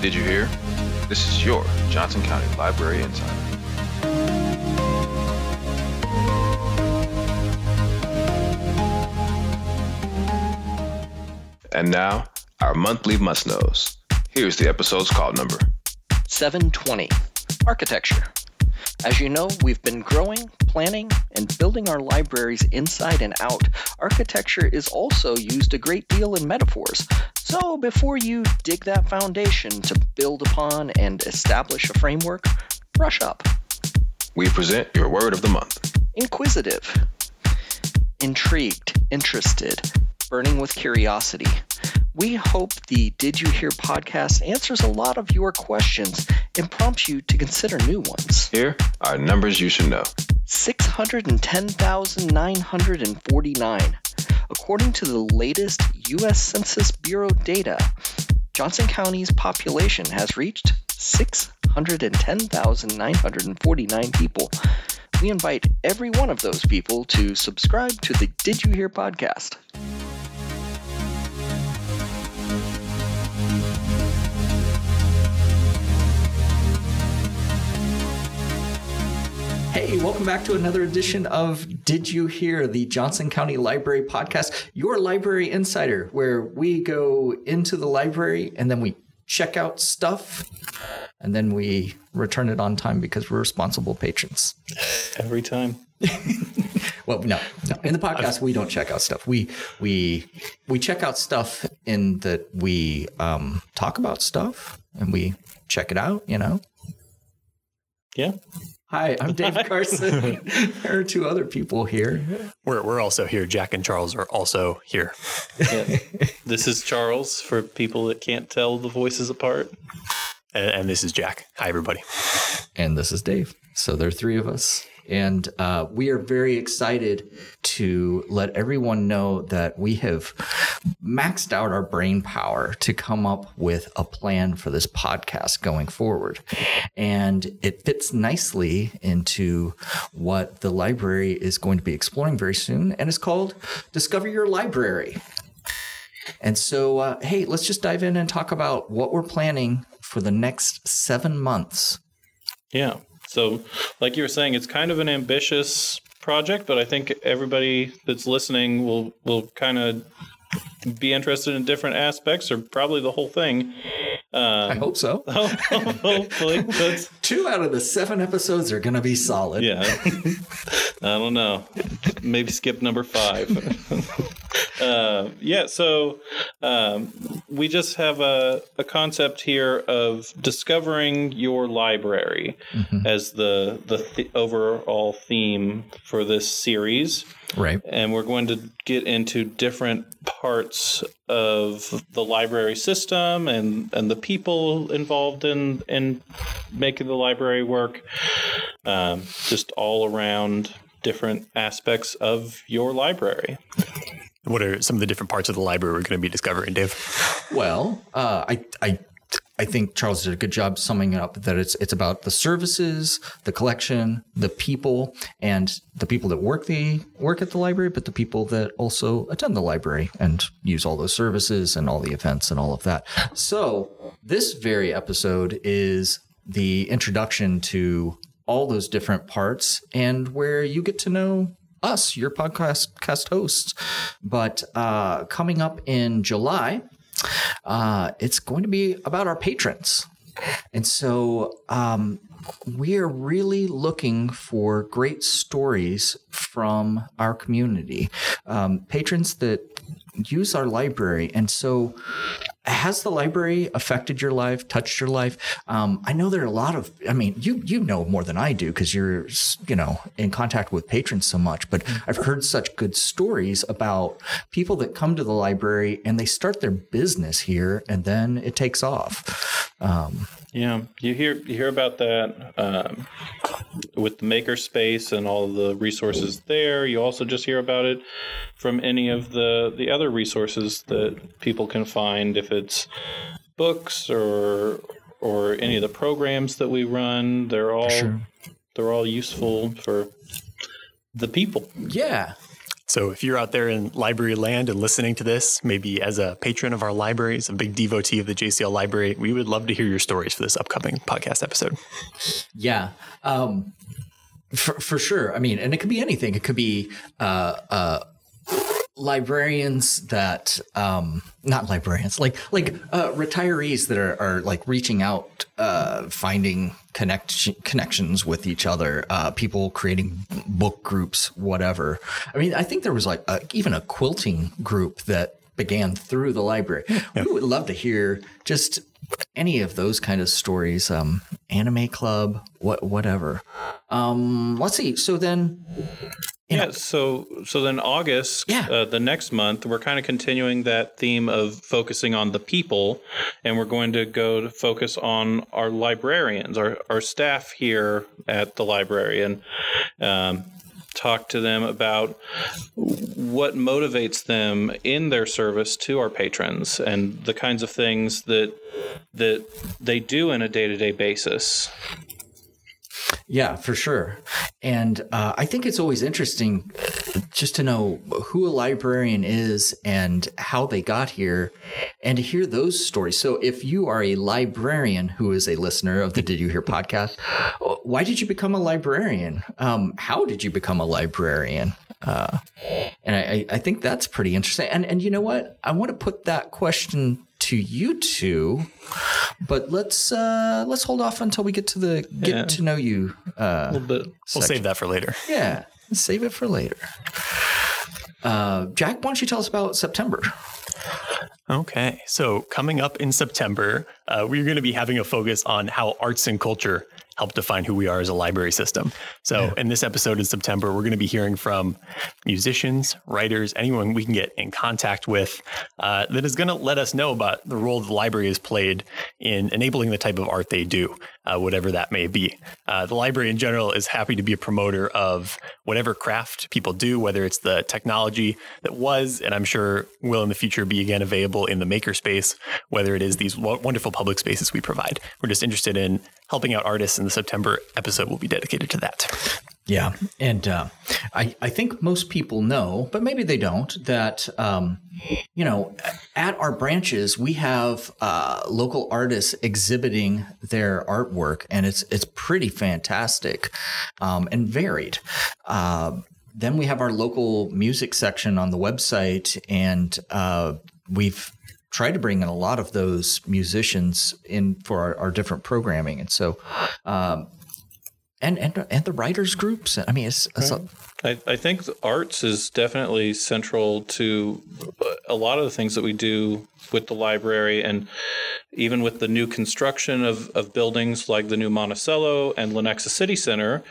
Did you hear? This is your Johnson County Library Insider. And now, our monthly must knows. Here's the episode's call number 720 Architecture. As you know, we've been growing, planning, and building our libraries inside and out. Architecture is also used a great deal in metaphors. So before you dig that foundation to build upon and establish a framework, brush up. We present your word of the month. Inquisitive, intrigued, interested, burning with curiosity. We hope the Did You Hear podcast answers a lot of your questions and prompts you to consider new ones. Here are numbers you should know 610,949. According to the latest U.S. Census Bureau data, Johnson County's population has reached 610,949 people. We invite every one of those people to subscribe to the Did You Hear podcast. Hey, welcome back to another edition of Did You Hear, the Johnson County Library podcast, your library insider, where we go into the library and then we check out stuff and then we return it on time because we're responsible patrons. Every time. Well, no, no. In the podcast, we don't check out stuff. We we we check out stuff in that we um, talk about stuff and we check it out. You know. Yeah. Hi, I'm Dave Carson. there are two other people here. We're, we're also here. Jack and Charles are also here. yeah. This is Charles for people that can't tell the voices apart. And, and this is Jack. Hi, everybody. And this is Dave. So there are three of us. And uh, we are very excited to let everyone know that we have maxed out our brain power to come up with a plan for this podcast going forward. And it fits nicely into what the library is going to be exploring very soon. And it's called Discover Your Library. And so, uh, hey, let's just dive in and talk about what we're planning for the next seven months. Yeah. So, like you were saying, it's kind of an ambitious project, but I think everybody that's listening will will kind of be interested in different aspects, or probably the whole thing. Um, I hope so. hopefully, two out of the seven episodes are going to be solid. Yeah, I don't know. Maybe skip number five. uh, yeah, so um, we just have a, a concept here of discovering your library mm-hmm. as the the th- overall theme for this series. Right. And we're going to get into different parts of the library system and, and the people involved in, in making the library work. Um, just all around different aspects of your library. What are some of the different parts of the library we're going to be discovering, Dave? Well, uh, I, I I think Charles did a good job summing it up that it's it's about the services, the collection, the people, and the people that work the work at the library, but the people that also attend the library and use all those services and all the events and all of that. So this very episode is the introduction to all those different parts and where you get to know us, your podcast cast hosts. But uh, coming up in July, uh, it's going to be about our patrons. And so um, we are really looking for great stories from our community, um, patrons that use our library. And so has the library affected your life, touched your life? Um, I know there are a lot of, I mean, you you know more than I do because you're, you know, in contact with patrons so much. But I've heard such good stories about people that come to the library and they start their business here, and then it takes off. Um, yeah, you hear you hear about that um, with the makerspace and all the resources there. You also just hear about it from any of the the other resources that people can find if it's books or or any of the programs that we run. They're all sure. they're all useful for the people. Yeah, So if you're out there in library land and listening to this, maybe as a patron of our libraries, a big devotee of the JCL library, we would love to hear your stories for this upcoming podcast episode. Yeah. Um, for, for sure. I mean, and it could be anything. It could be uh, uh, librarians that, um, not librarians, like like uh, retirees that are, are like reaching out, uh, finding connect connections with each other. Uh, people creating book groups, whatever. I mean, I think there was like a, even a quilting group that began through the library. We would love to hear just any of those kind of stories. Um, anime club, what whatever. Um, let's see. So then, Yeah, so so then August, Yeah. uh, the next month, we're kind of continuing that theme of focusing on the people, and we're going to go to focus on our librarians, our our staff here at the library, and um, talk to them about what motivates them in their service to our patrons and the kinds of things that that they do in a day to day basis. yeah, for sure. And uh, I think it's always interesting just to know who a librarian is and how they got here, and to hear those stories. So, if you are a librarian who is a listener of the Did You Hear podcast, why did you become a librarian? Um, how did you become a librarian? Uh, and I, I think that's pretty interesting. And and you know what? I want to put that question to you two, but let's uh, let's hold off until we get to the get Yeah. to know you. Uh, A little bit. We'll save that for later. yeah, save it for later. Uh, Jack, why don't you tell us about September? Okay, so coming up in September, uh, we're going to be having a focus on how arts and culture help define who we are as a library system. So, in this episode in September, we're going to be hearing from musicians, writers, anyone we can get in contact with uh, that is going to let us know about the role the library has played in enabling the type of art they do, uh, whatever that may be. Uh, the library in general is happy to be a promoter of whatever craft people do, whether it's the technology that was, and I'm sure will in the future be again available in the makerspace, whether it is these wo- wonderful public spaces we provide. We're just interested in helping out artists, and the September episode will be dedicated to that. Yeah, and uh, I I think most people know, but maybe they don't, that um, you know at our branches we have uh, local artists exhibiting their artwork, and it's it's pretty fantastic um, and varied. Uh, then we have our local music section on the website, and uh, we've tried to bring in a lot of those musicians in for our, our different programming, and so. Um, and, and and the writers groups. I mean, it's, it's a, I, I think arts is definitely central to a lot of the things that we do with the library and even with the new construction of, of buildings like the new Monticello and Lenexa City Center,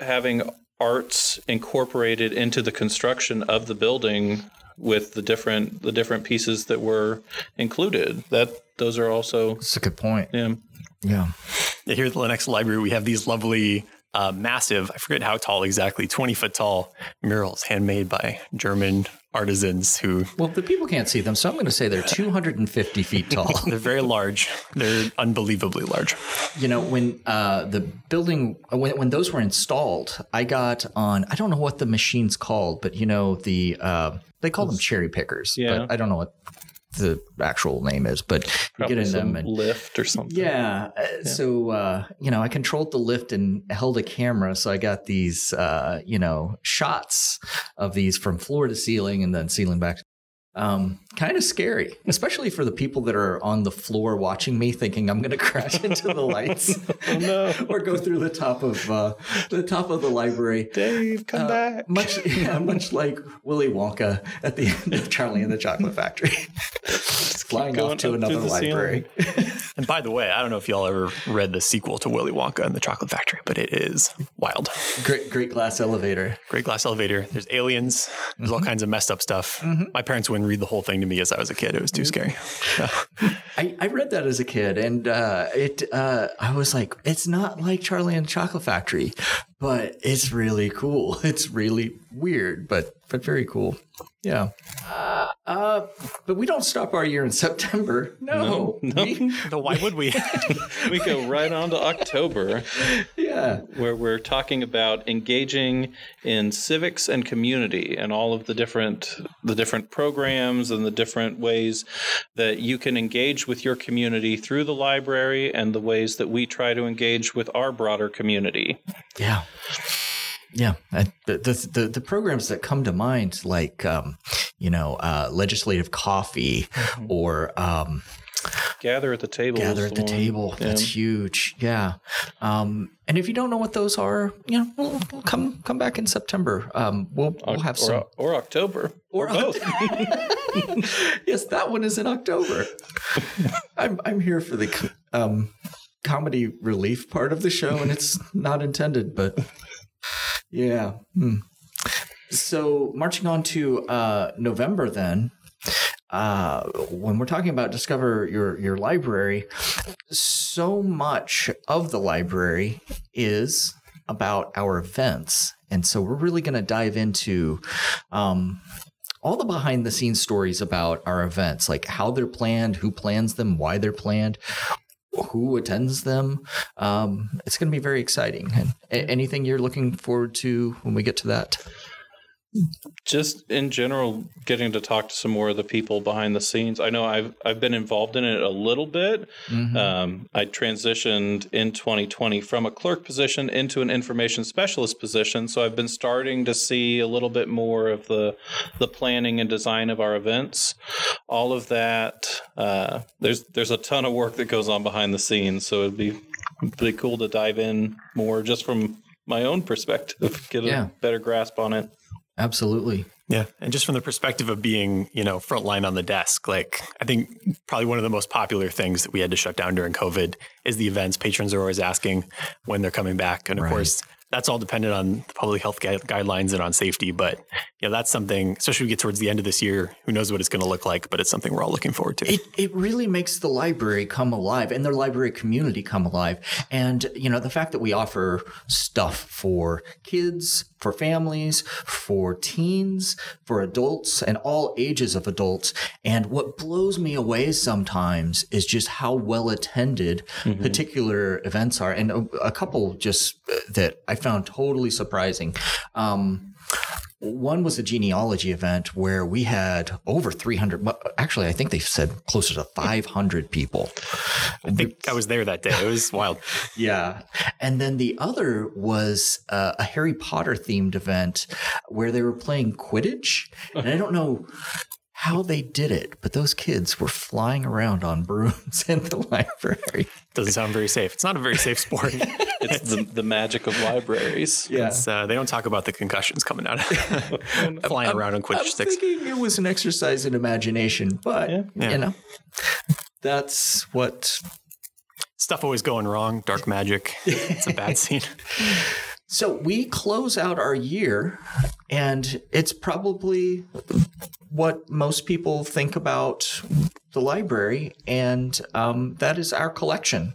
having arts incorporated into the construction of the building with the different the different pieces that were included. That those are also it's a good point. yeah. Yeah. Here at the Lenexa Library, we have these lovely, uh, massive, I forget how tall exactly, 20 foot tall murals handmade by German artisans who Well, the people can't see them, so I'm going to say they're 250 feet tall. they're very large. They're unbelievably large. you know, when uh, the building when when those were installed, I got on. I don't know what the machine's called, but you know the uh, they call them cherry pickers. Yeah. But I don't know what the actual name is, but you get in them and lift or something. Yeah. uh, So, uh, you know, I controlled the lift and held a camera. So I got these, uh, you know, shots of these from floor to ceiling and then ceiling back. Um, kind of scary, especially for the people that are on the floor watching me thinking I'm going to crash into the lights Oh no. or go through the top of, uh, the top of the library. Dave, come Uh, back. Much, yeah, much like Willy Wonka at the end of Charlie and the Chocolate Factory, flying off to another library. And by the way, I don't know if y'all ever read the sequel to Willy Wonka and the Chocolate Factory, but it is wild. Great, great glass elevator. Great glass elevator. There's aliens. There's all kinds of messed up stuff. My parents wouldn't read the whole thing to me as I was a kid. It was too scary. I, I read that as a kid, and uh, it uh, I was like, it's not like Charlie and the Chocolate Factory, but it's really cool. It's really weird, but but very cool. Yeah. Uh, uh, but we don't stop our year in September. No. No, no. We- Though why would we? we go right on to October. yeah. Yeah. where we're talking about engaging in civics and community and all of the different the different programs and the different ways that you can engage with your community through the library and the ways that we try to engage with our broader community. Yeah. Yeah, the, the, the the programs that come to mind, like um, you know, uh, legislative coffee, Mm-hmm. or um, Gather at the table. gather at the one. table. Yeah. That's huge. Yeah. Um, and if you don't know what those are, you know, we'll, we'll come come back in September. Um, we'll we'll have or, some. or October or, Or both. yes, that one is in October. I'm I'm here for the um, comedy relief part of the show, and it's not intended, but yeah. Hmm. So marching on to uh, November, then. Uh, when we're talking about discover your your library, so much of the library is about our events, and so we're really going to dive into um, all the behind the scenes stories about our events, like how they're planned, who plans them, why they're planned, who attends them. Um, it's going to be very exciting. And anything you're looking forward to when we get to that? Just in general getting to talk to some more of the people behind the scenes i know i've i've been involved in it a little bit. Um, i transitioned in 2020 from a clerk position into an information specialist position so i've been starting to see a little bit more of the the planning and design of our events. All of that uh, there's there's a ton of work that goes on behind the scenes so it'd be pretty cool to dive in more just from my own perspective get a Yeah. better grasp on it Absolutely. Yeah. And just from the perspective of being, you know, frontline on the desk, like I think probably one of the most popular things that we had to shut down during COVID is the events. Patrons are always asking when they're coming back. And of Right. course, that's all dependent on the public health gui- guidelines and on safety. But, know, that's something, especially we get towards the end of this year, who knows what it's going to look like, but it's something we're all looking forward to. It, it really makes the library come alive and the library community come alive. And, you know, the fact that we offer stuff for kids, for families, for teens, for adults, and all ages of adults. And what blows me away sometimes is just how well attended particular events are. And a, a couple just that I found totally surprising. Um, one was a genealogy event where we had over 300, actually, I think they said closer to 500 people. I think I was there that day. It was wild. Yeah. And then the other was uh, a Harry Potter themed event where they were playing Quidditch. And I don't know how they did it, but those kids were flying around on brooms in the library. Doesn't sound very safe. It's not a very safe sport. It's the, the magic of libraries. It's, uh, they don't talk about the concussions coming out, of flying around on Quidditch I'm sticks. thinking it was an exercise in imagination, but Yeah. you know, that's what Stuff always going wrong. Dark magic. It's a bad scene. So we close out our year, and it's probably what most people think about the library, and um, that is our collection.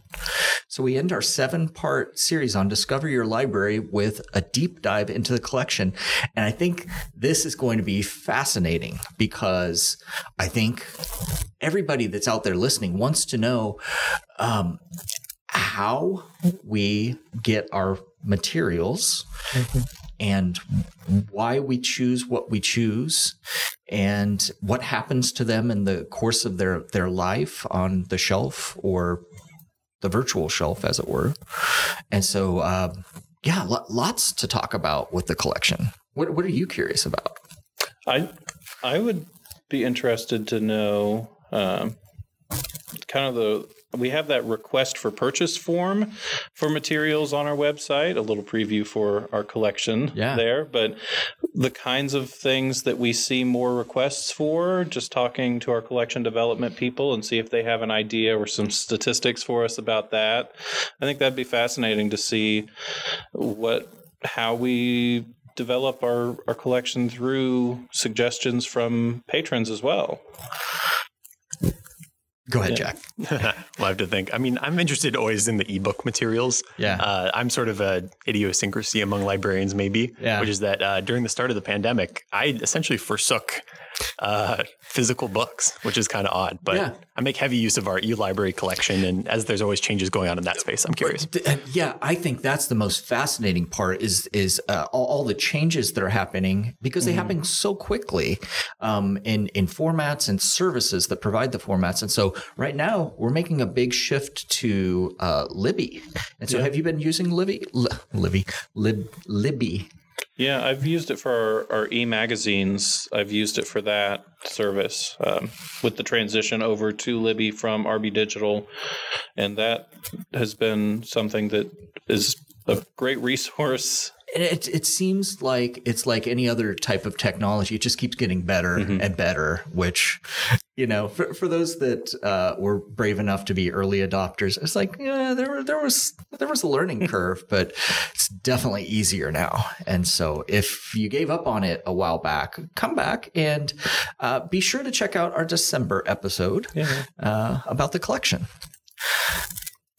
So we end our seven part series on Discover Your Library with a deep dive into the collection. And I think this is going to be fascinating because I think everybody that's out there listening wants to know um, how we get our materials and why we choose what we choose and what happens to them in the course of their, their life on the shelf or the virtual shelf, as it were. And so, um, yeah, lo- lots to talk about with the collection. What, what are you curious about? I I would be interested to know um, kind of the we have that request for purchase form for materials on our website, a little preview for our collection Yeah. there, but the kinds of things that we see more requests for, just talking to our collection development people and see if they have an idea or some statistics for us about that. I think that'd be fascinating to see what how we develop our, our collection through suggestions from patrons as well. Go ahead, Jack. We'll have to think. I mean, I'm interested always in the ebook materials. Yeah. Uh, I'm sort of a idiosyncrasy among librarians, maybe. Yeah. Which is that uh, during the start of the pandemic, I essentially forsook uh, physical books, which is kind of odd. But Yeah. I make heavy use of our e-library collection, and as there's always changes going on in that space, I'm curious. Th- Yeah, I think that's the most fascinating part is is uh, all, all the changes that are happening because they happen so quickly um, in in formats and services that provide the formats. And so right now we're making a big shift to uh, Libby. And so have you been using Libby? Li- Libby, Lib, Libby. Yeah, I've used it for our, our e magazines. I've used it for that service um, with the transition over to Libby from RB Digital. And that has been something that is a great resource. And It, it seems like it's like any other type of technology. It just keeps getting better and better, which, you know, for, for those that uh, were brave enough to be early adopters, it's like, yeah, there, were- there was there was a learning curve, but it's definitely easier now. And so if you gave up on it a while back, come back and uh, be sure to check out our December episode uh, about the collection.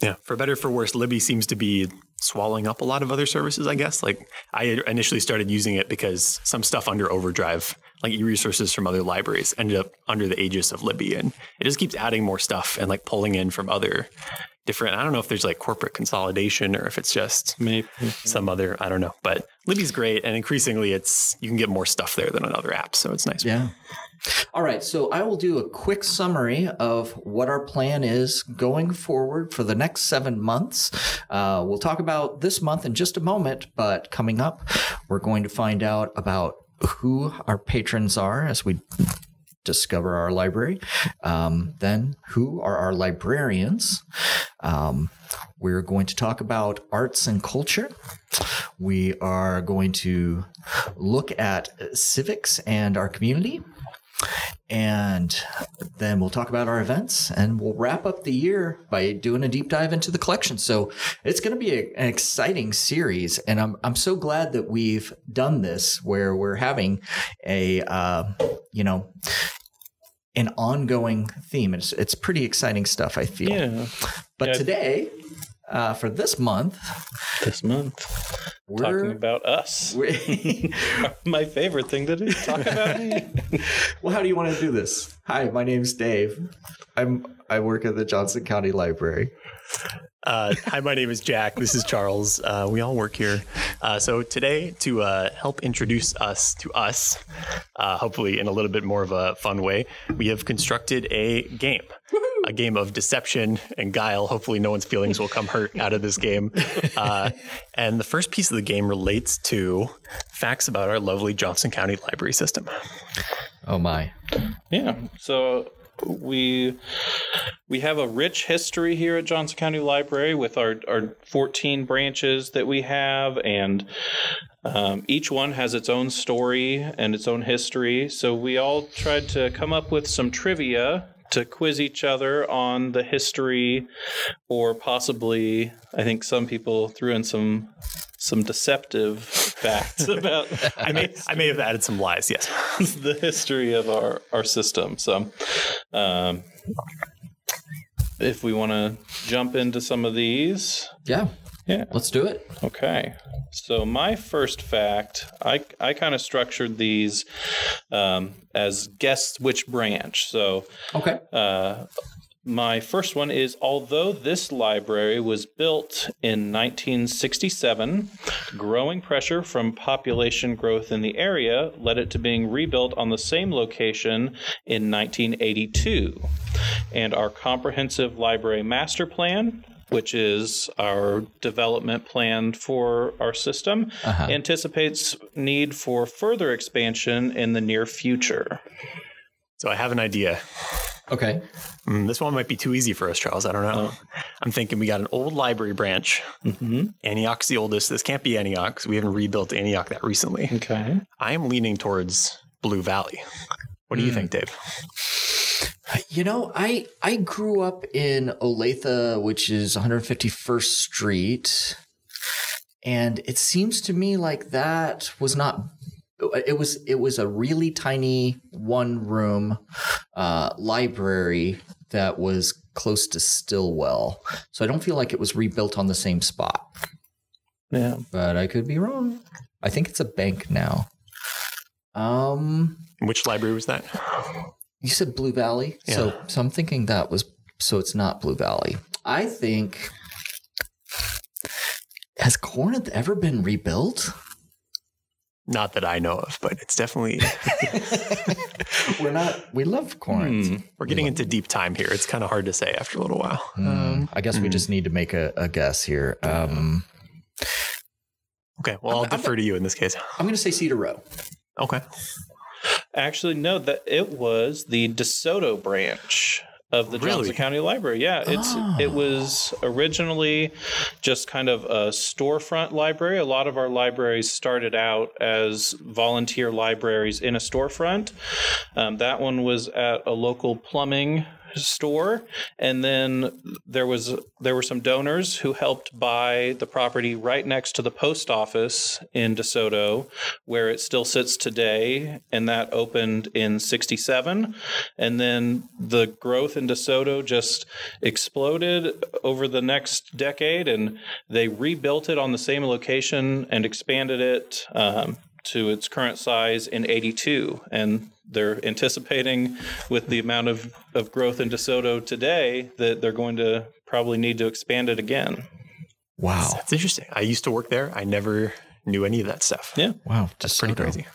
Yeah, for better or for worse, Libby seems to be swallowing up a lot of other services, I guess. Like I initially started using it because some stuff under Overdrive, like e-resources from other libraries, ended up under the aegis of Libby. And it just keeps adding more stuff and like pulling in from other different I don't know if there's like corporate consolidation or if it's just Maybe. some other I don't know. But Libby's great and increasingly it's you can get more stuff there than on other apps. So it's nice. Yeah. All right. So I will do a quick summary of what our plan is going forward for the next seven months. Uh, we'll talk about this month in just a moment, but coming up, we're going to find out about who our patrons are as we discover our library. Um, then, who are our librarians? Um, we're going to talk about arts and culture. We are going to look at civics and our community. And then we'll talk about our events and we'll wrap up the year by doing a deep dive into the collection. So it's going to be a- an exciting series. And I'm, I'm so glad that we've done this where we're having a, uh, you know, an ongoing theme. It's, it's pretty exciting stuff, I feel. Yeah. But Yeah. today, uh, for this month, This month, talking we're, talking about us. My favorite thing to do, talk about me. well, how do you want to do this? Hi, my name's Dave. I'm I work at the Johnson County Library. Uh, hi, my name is Jack. This is Charles. Uh, we all work here. Uh, so today, to uh, help introduce us to us, uh, hopefully in a little bit more of a fun way, we have constructed a game. A game of deception and guile. Hopefully, no one's feelings will come hurt out of this game. Uh, and the first piece of the game relates to facts about our lovely Johnson County library system. Oh my. Yeah. So we we have a rich history here at Johnson County Library with our, our 14 branches that we have, and um, each one has its own story and its own history. So we all tried to come up with some trivia to quiz each other on the history, or possibly, I think some people threw in some some deceptive facts about I may, I may have added some lies. Yes. the history of our, our system. So, um, if we want to jump into some of these, Yeah, yeah, let's do it. okay. So, my first fact, I, I kind of structured these um, as guess which branch. So, Okay. uh, my first one is although this library was built in 1967, growing pressure from population growth in the area led it to being rebuilt on the same location in 1982. And our comprehensive library master plan, which is our development plan for our system, uh-huh. anticipates need for further expansion in the near future. So I have an idea. Okay. Mm, this one might be too easy for us, Charles. I don't know. Oh. I'm thinking we got an old library branch. Mm-hmm. Antioch's the oldest. This can't be Antioch we haven't rebuilt Antioch that recently. Okay. I am leaning towards Blue Valley. What do you hmm. think, Dave? You know, I I grew up in Olathe, which is 151st Street, and it seems to me like that was not. It was it was a really tiny one room uh, library that was close to Stillwell, so I don't feel like it was rebuilt on the same spot. Yeah. But I could be wrong. I think it's a bank now. Um, Which library was that? You said Blue Valley, so so I'm thinking that was so it's not Blue Valley. I think has Corinth ever been rebuilt? Not that I know of, but it's definitely We're not. We love Corinth. we're getting into deep time here. It's kind of hard to say after a little while. Um, I guess we just need to make a, a guess here. Um, Okay, well, I'll defer to you in this case. I'm going to say Cedar Roe. Okay. Actually, no, that it was the DeSoto branch of the Johnson County Library. Yeah, it's it was originally just kind of a storefront library. A lot of our libraries started out as volunteer libraries in a storefront. Um, that one was at a local plumbing store and then there was there were some donors who helped buy the property right next to the post office in DeSoto where it still sits today and that opened in 67 and then the growth in DeSoto just exploded over the next decade and they rebuilt it on the same location and expanded it um, to its current size in 82 and they're anticipating with the amount of, of growth in DeSoto today that they're going to probably need to expand it again. Wow. That's interesting. I used to work there. I never knew any of that stuff. Yeah. Wow. That's pretty crazy.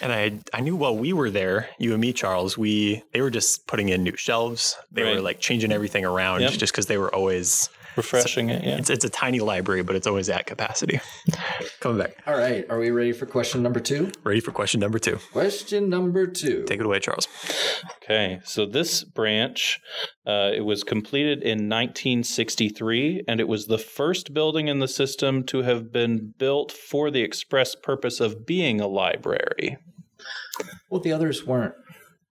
And I I knew while we were there, you and me, Charles, we they were just putting in new shelves. They were like changing everything around Yep. just because they were always Refreshing it, yeah. it's it's a tiny library, but it's always at capacity. Coming back. All right. Are we ready for question number two? Ready for question number two. Question number two. Take it away, Charles. Okay, so this branch, uh, it was completed in 1963, and it was the first building in the system to have been built for the express purpose of being a library. Well, the others weren't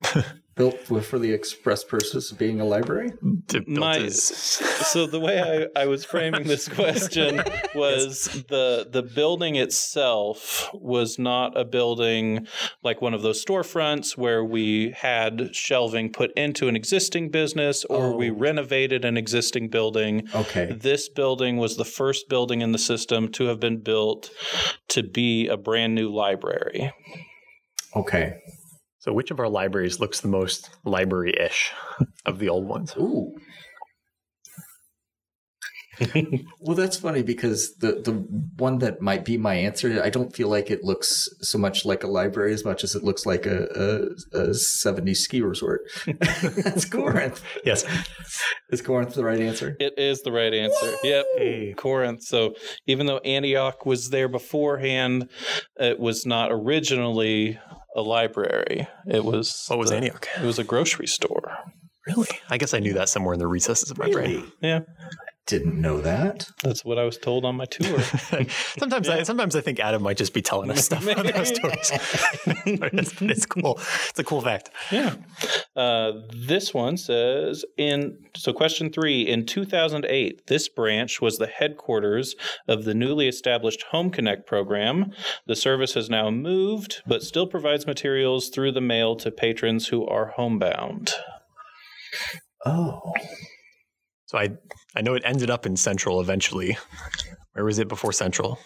built for for the express purpose of being a library. To My, so the way I, I was framing this question was the the building itself was not a building like one of those storefronts where we had shelving put into an existing business or we Oh. renovated an existing building. Okay. This building was the first building in the system to have been built to be a brand new library. Okay. So which of our libraries looks the most library-ish of the old ones? Ooh. well, that's funny because the the one that might be my answer, I don't feel like it looks so much like a library as much as it looks like a a, a 70s ski resort. that's Corinth. Yes. Is Corinth the right answer? It is the right answer. Yep. Hey. Corinth. So even though Antioch was there beforehand, it was not originally a library. It was What was the- Antioch? It was a grocery store. Really? I guess I knew that somewhere in the recesses of my brain. Yeah, Didn't know that. that's what I was told on my tour. sometimes I sometimes I think Adam might just be telling us stuff on those stories. but it's, but it's cool. It's a cool fact. yeah. Uh, this one says in so question three in 2008, this branch was the headquarters of the newly established Home Connect program. The service has now moved, but still provides materials through the mail to patrons who are homebound. Oh. So I I know it ended up in Central eventually. Where was it before Central?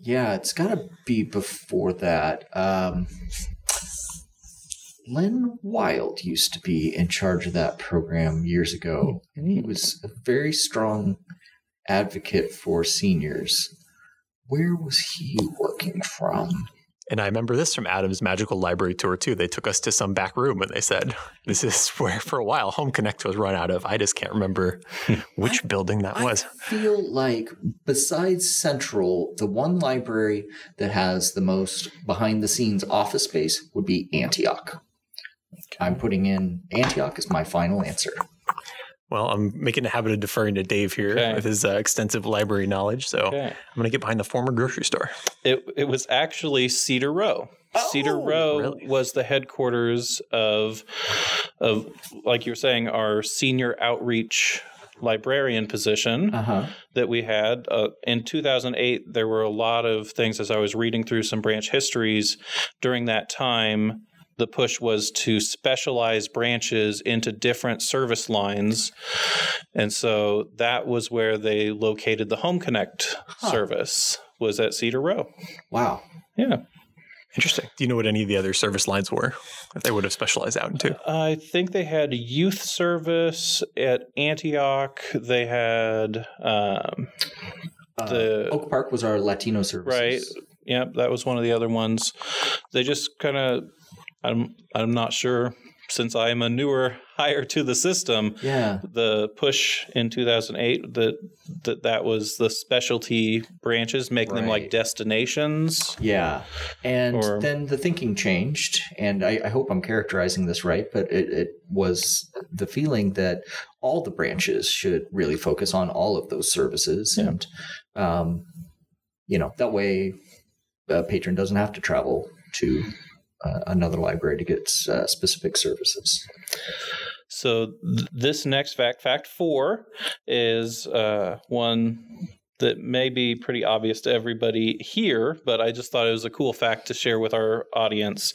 Yeah, it's got to be before that. Um, Len Wild used to be in charge of that program years ago, and he was a very strong advocate for seniors. Where was he working from? And I remember this from Adam's magical library tour too. They took us to some back room and they said, "This is where for a while Home Connect was run out of." I just can't remember which building that was. I feel like besides Central, the one library that has the most behind the scenes office space would be Antioch. I'm putting in Antioch as my final answer. Well, I'm making a habit of deferring to Dave here Okay. with his uh, extensive library knowledge. So Okay. I'm going to get behind the former grocery store. It it was actually Cedar Roe. Cedar Oh, Row really? was the headquarters of of like you were saying our senior outreach librarian position Uh huh. that we had uh, in 2008 there were a lot of things as I was reading through some branch histories during that time the push was to specialize branches into different service lines and so that was where they located the home connect service was at Cedar Roe Wow. yeah Interesting. Do you know what any of the other service lines were that they would have specialized out into? I think they had youth service at Antioch. They had um, the Oak Park was our Latino service, right. Yep, that was one of the other ones. They just kind of. I'm. I'm not sure. Since I am a newer hire to the system, Yeah. the push in 2008 that that that was the specialty branches, making them like destinations. Yeah. And Or- then the thinking changed. And I, I hope I'm characterizing this right, but it, it was the feeling that all the branches should really focus on all of those services. Yeah. And, um, you know, that way a patron doesn't have to travel to uh, another library to get uh, specific services. So th- this next fact, fact four, is uh, one that may be pretty obvious to everybody here, but I just thought it was a cool fact to share with our audience.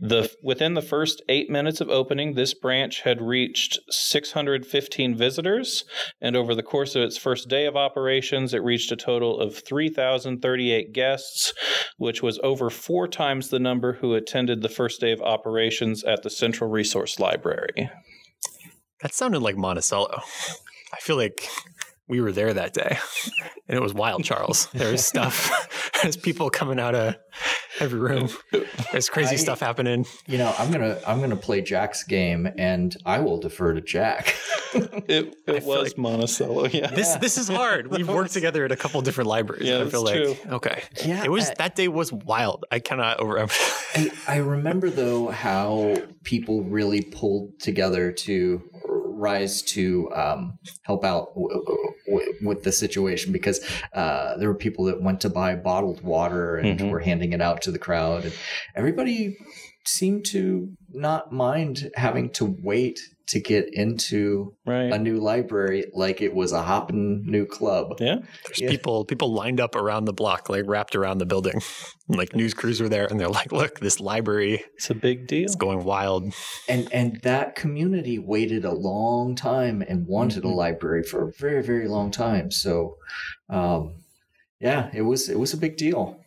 The within the first eight minutes of opening, this branch had reached 615 visitors, and over the course of its first day of operations, it reached a total of 3,038 guests, which was over four times the number who attended the first day of operations at the Central Resource Library. That sounded like Monticello. I feel like we were there that day, and it was wild, Charles. There was stuff. There's people coming out of every room. There's crazy I- stuff happening. You know, I'm gonna I'm gonna play Jack's game, and I will defer to Jack. It, it was like- Monticello, yeah. This this is hard. We've worked together at a couple different libraries. Yeah, and I feel that's like true. okay. Yeah, it was I- that day was wild. I cannot overemphasize. I, I remember though how people really pulled together to rise to um, help out w- with the situation because uh, there were people that went to buy bottled water and Mhm. were handing it out to the crowd, and everybody seemed to not mind having to wait to get into right. a new library like it was a hopping new club. yeah. There's Yeah. people people lined up around the block, like wrapped around the building. And, like news crews were there, and they're like, "Look, this library It's a big deal. It's going wild." and and that community waited a long time and wanted Mhm. a library for a very very long time so um yeah it was it was a big deal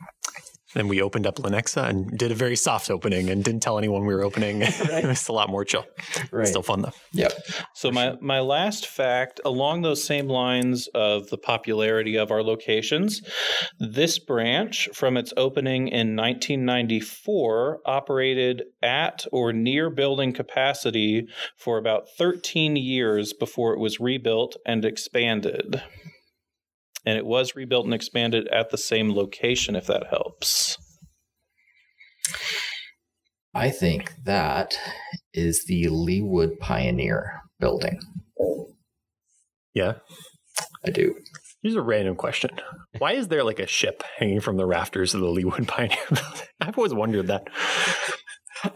Then we opened up Lenexa and did a very soft opening and didn't tell anyone we were opening. it was a lot more chill. right Still fun though. yep So my, my last fact, along those same lines of the popularity of our locations, this branch, from its opening in 1994, operated at or near building capacity for about 13 years before it was rebuilt and expanded. And it was rebuilt and expanded at the same location, if that helps. i think that is the leawood pioneer building Yeah. i do Here's a random question. Why is there like a ship hanging from the rafters of the Leawood Pioneer building? I've always wondered that.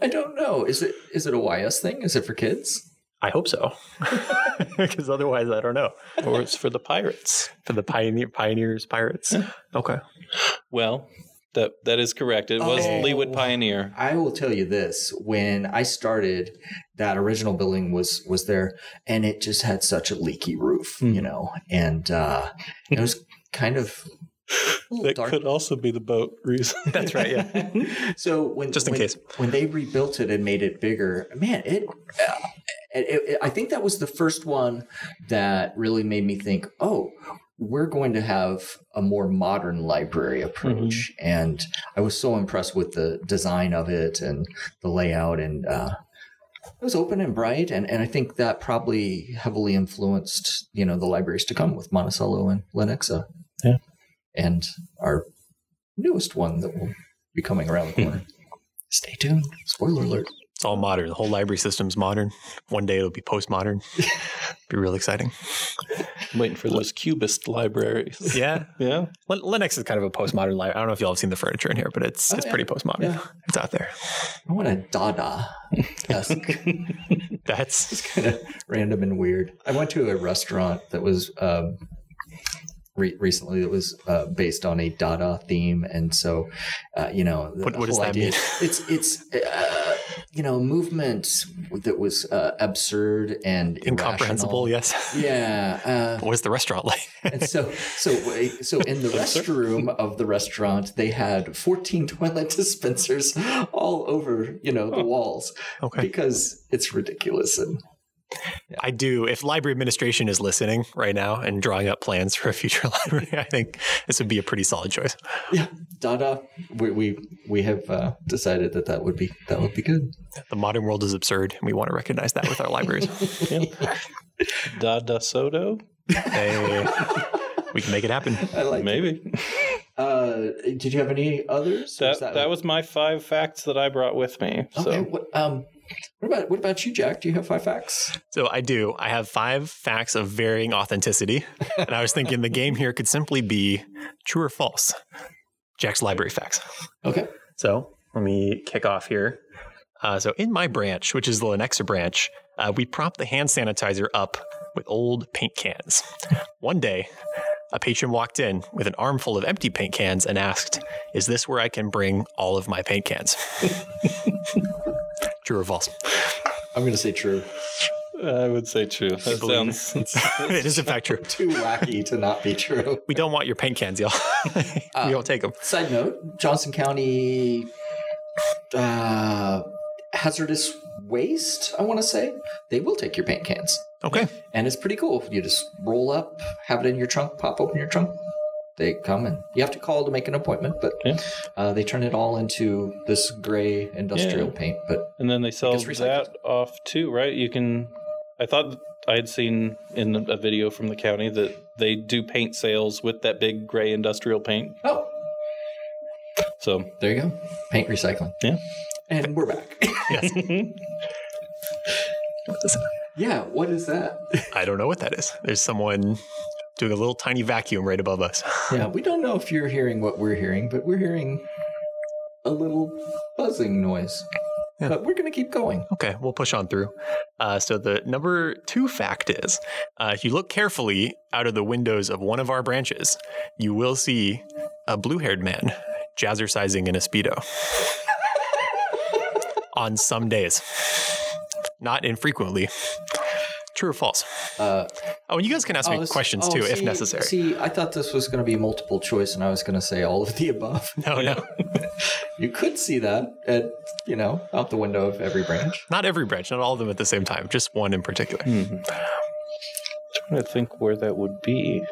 i don't know is it is it a ys thing is it for kids I hope so. Because otherwise I don't know. Or it's for the pirates. For the pioneer pioneers, pirates. Okay. Well, that that is correct. It was Oh. Leawood Pioneer. I will tell you this: when I started, that original building was was there, and it just had such a leaky roof, Hmm. you know, and uh, it was kind of a little That dark. could also be the boat reason. That's right, yeah. so when Just in when- case. when they rebuilt it and made it bigger, man, it, uh, it, it. I think that was the first one that really made me think, oh. We're going to have a more modern library approach, and I was so impressed with the design of it and the layout, and uh, it was open and bright, and, and I think that probably heavily influenced you know the libraries to come with Monticello and Lenexa, Yeah. And our newest one that will be coming around the corner. Stay tuned. Spoiler alert. It's all modern. The whole library system's modern. One day it'll be postmodern. be real exciting. waiting for those cubist libraries. Yeah. Yeah. Lin- Lenexa is kind of a postmodern library. I don't know if y'all have seen the furniture in here, but it's Oh, it's yeah. pretty postmodern. Yeah. It's out there. I want a Dada. That's That's kind of random and weird. I went to a restaurant that was um, re- recently that was uh, based on a Dada theme, and so uh, you know, the What- what does that idea- mean? It's it's uh, you know, movement that was uh, absurd and Incomprehensible, irrational. yes. Yeah. Uh, What was the restaurant like? and so, so, so in the restroom of the restaurant, they had 14 toilet dispensers all over, you know, the walls Okay. because it's ridiculous. And I do. If library administration is listening right now and drawing up plans for a future library, I think this would be a pretty solid choice. yeah, Dada, we we, we have uh, decided that that would be that would be good. The modern world is absurd, and we want to recognize that with our libraries. Dada Soto? Hey, we can make it happen. I like. Maybe. Uh, did you have any others? Or That, is that was my five facts that I brought with me. So okay. What, um, what about what about you, Jack? Do you have five facts? So I do. I have five facts of varying authenticity, and I was thinking the game here could simply be true or false. Jack's library facts. Okay. So let me kick off here. Uh, so in my branch, which is the Lenexa branch, uh, we prop the hand sanitizer up with old paint cans. One day, a patron walked in with an armful of empty paint cans and asked, "Is this where I can bring all of my paint cans?" True or false? I'm going to say true. I would say true. That believe sounds. it is in fact true. Too wacky to not be true. We don't want your paint cans, y'all. we don't take them. Side note: Johnson County uh, hazardous waste. I want to say they will take your paint cans, Okay. and it's pretty cool. You just roll up, have it in your trunk, pop open your trunk. They come and you have to call to make an appointment, but Yeah. uh, they turn it all into this gray industrial Yeah. paint. But And then they sell gets that off too, right? You can. I thought I had seen in a video from the county that they do paint sales with that big gray industrial paint. oh, So there you go, paint recycling. Yeah. and we're back. Yes. What is it? yeah, what is that? I don't know what that is. There's someone doing a little tiny vacuum right above us. Yeah, we don't know if you're hearing what we're hearing, but we're hearing a little buzzing noise. Yeah. But we're going to keep going. Okay, we'll push on through. Uh, so the number two fact is, uh, if you look carefully out of the windows of one of our branches, you will see a blue-haired man jazzercising in a speedo on some days, not infrequently. True or false? Uh, Oh, and you guys can ask me questions oh, too, if necessary. See, I thought this was going to be multiple choice, and I was going to say all of the above. no, no, You could see that at you know out the window of every branch. not every branch, not all of them at the same time, just one in particular. trying to think where that would be.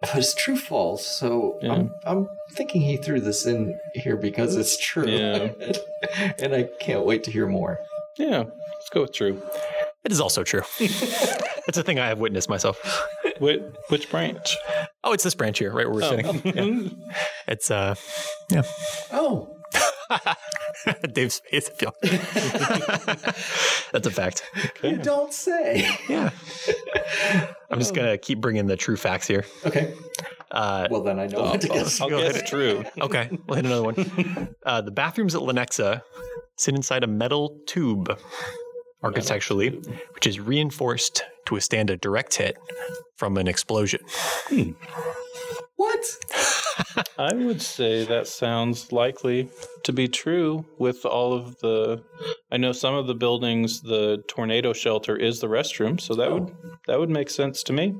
But it's true false. So Yeah. I'm I'm thinking he threw this in here because it's true. Yeah. and I can't wait to hear more. Yeah, let's go with true. It is also true. it's a thing I have witnessed myself. Which, which branch? Oh, it's this branch here, right where we're sitting. Yeah. It's uh, yeah, Oh, Dave's face. if y'all- That's a fact. you don't say. Yeah. I'm just gonna keep bringing the true facts here. Okay. Uh, Well, then I know I'll, what to guess. I'll Go guess ahead. true. okay, we'll hit another one. Uh, the bathrooms at Lenexa sit inside a metal tube, architecturally, which is reinforced to withstand a direct hit from an explosion. Hmm. What? I would say that sounds likely to be true with all of the. I know some of the buildings, the tornado shelter is the restroom, so that would oh. that would make sense to me.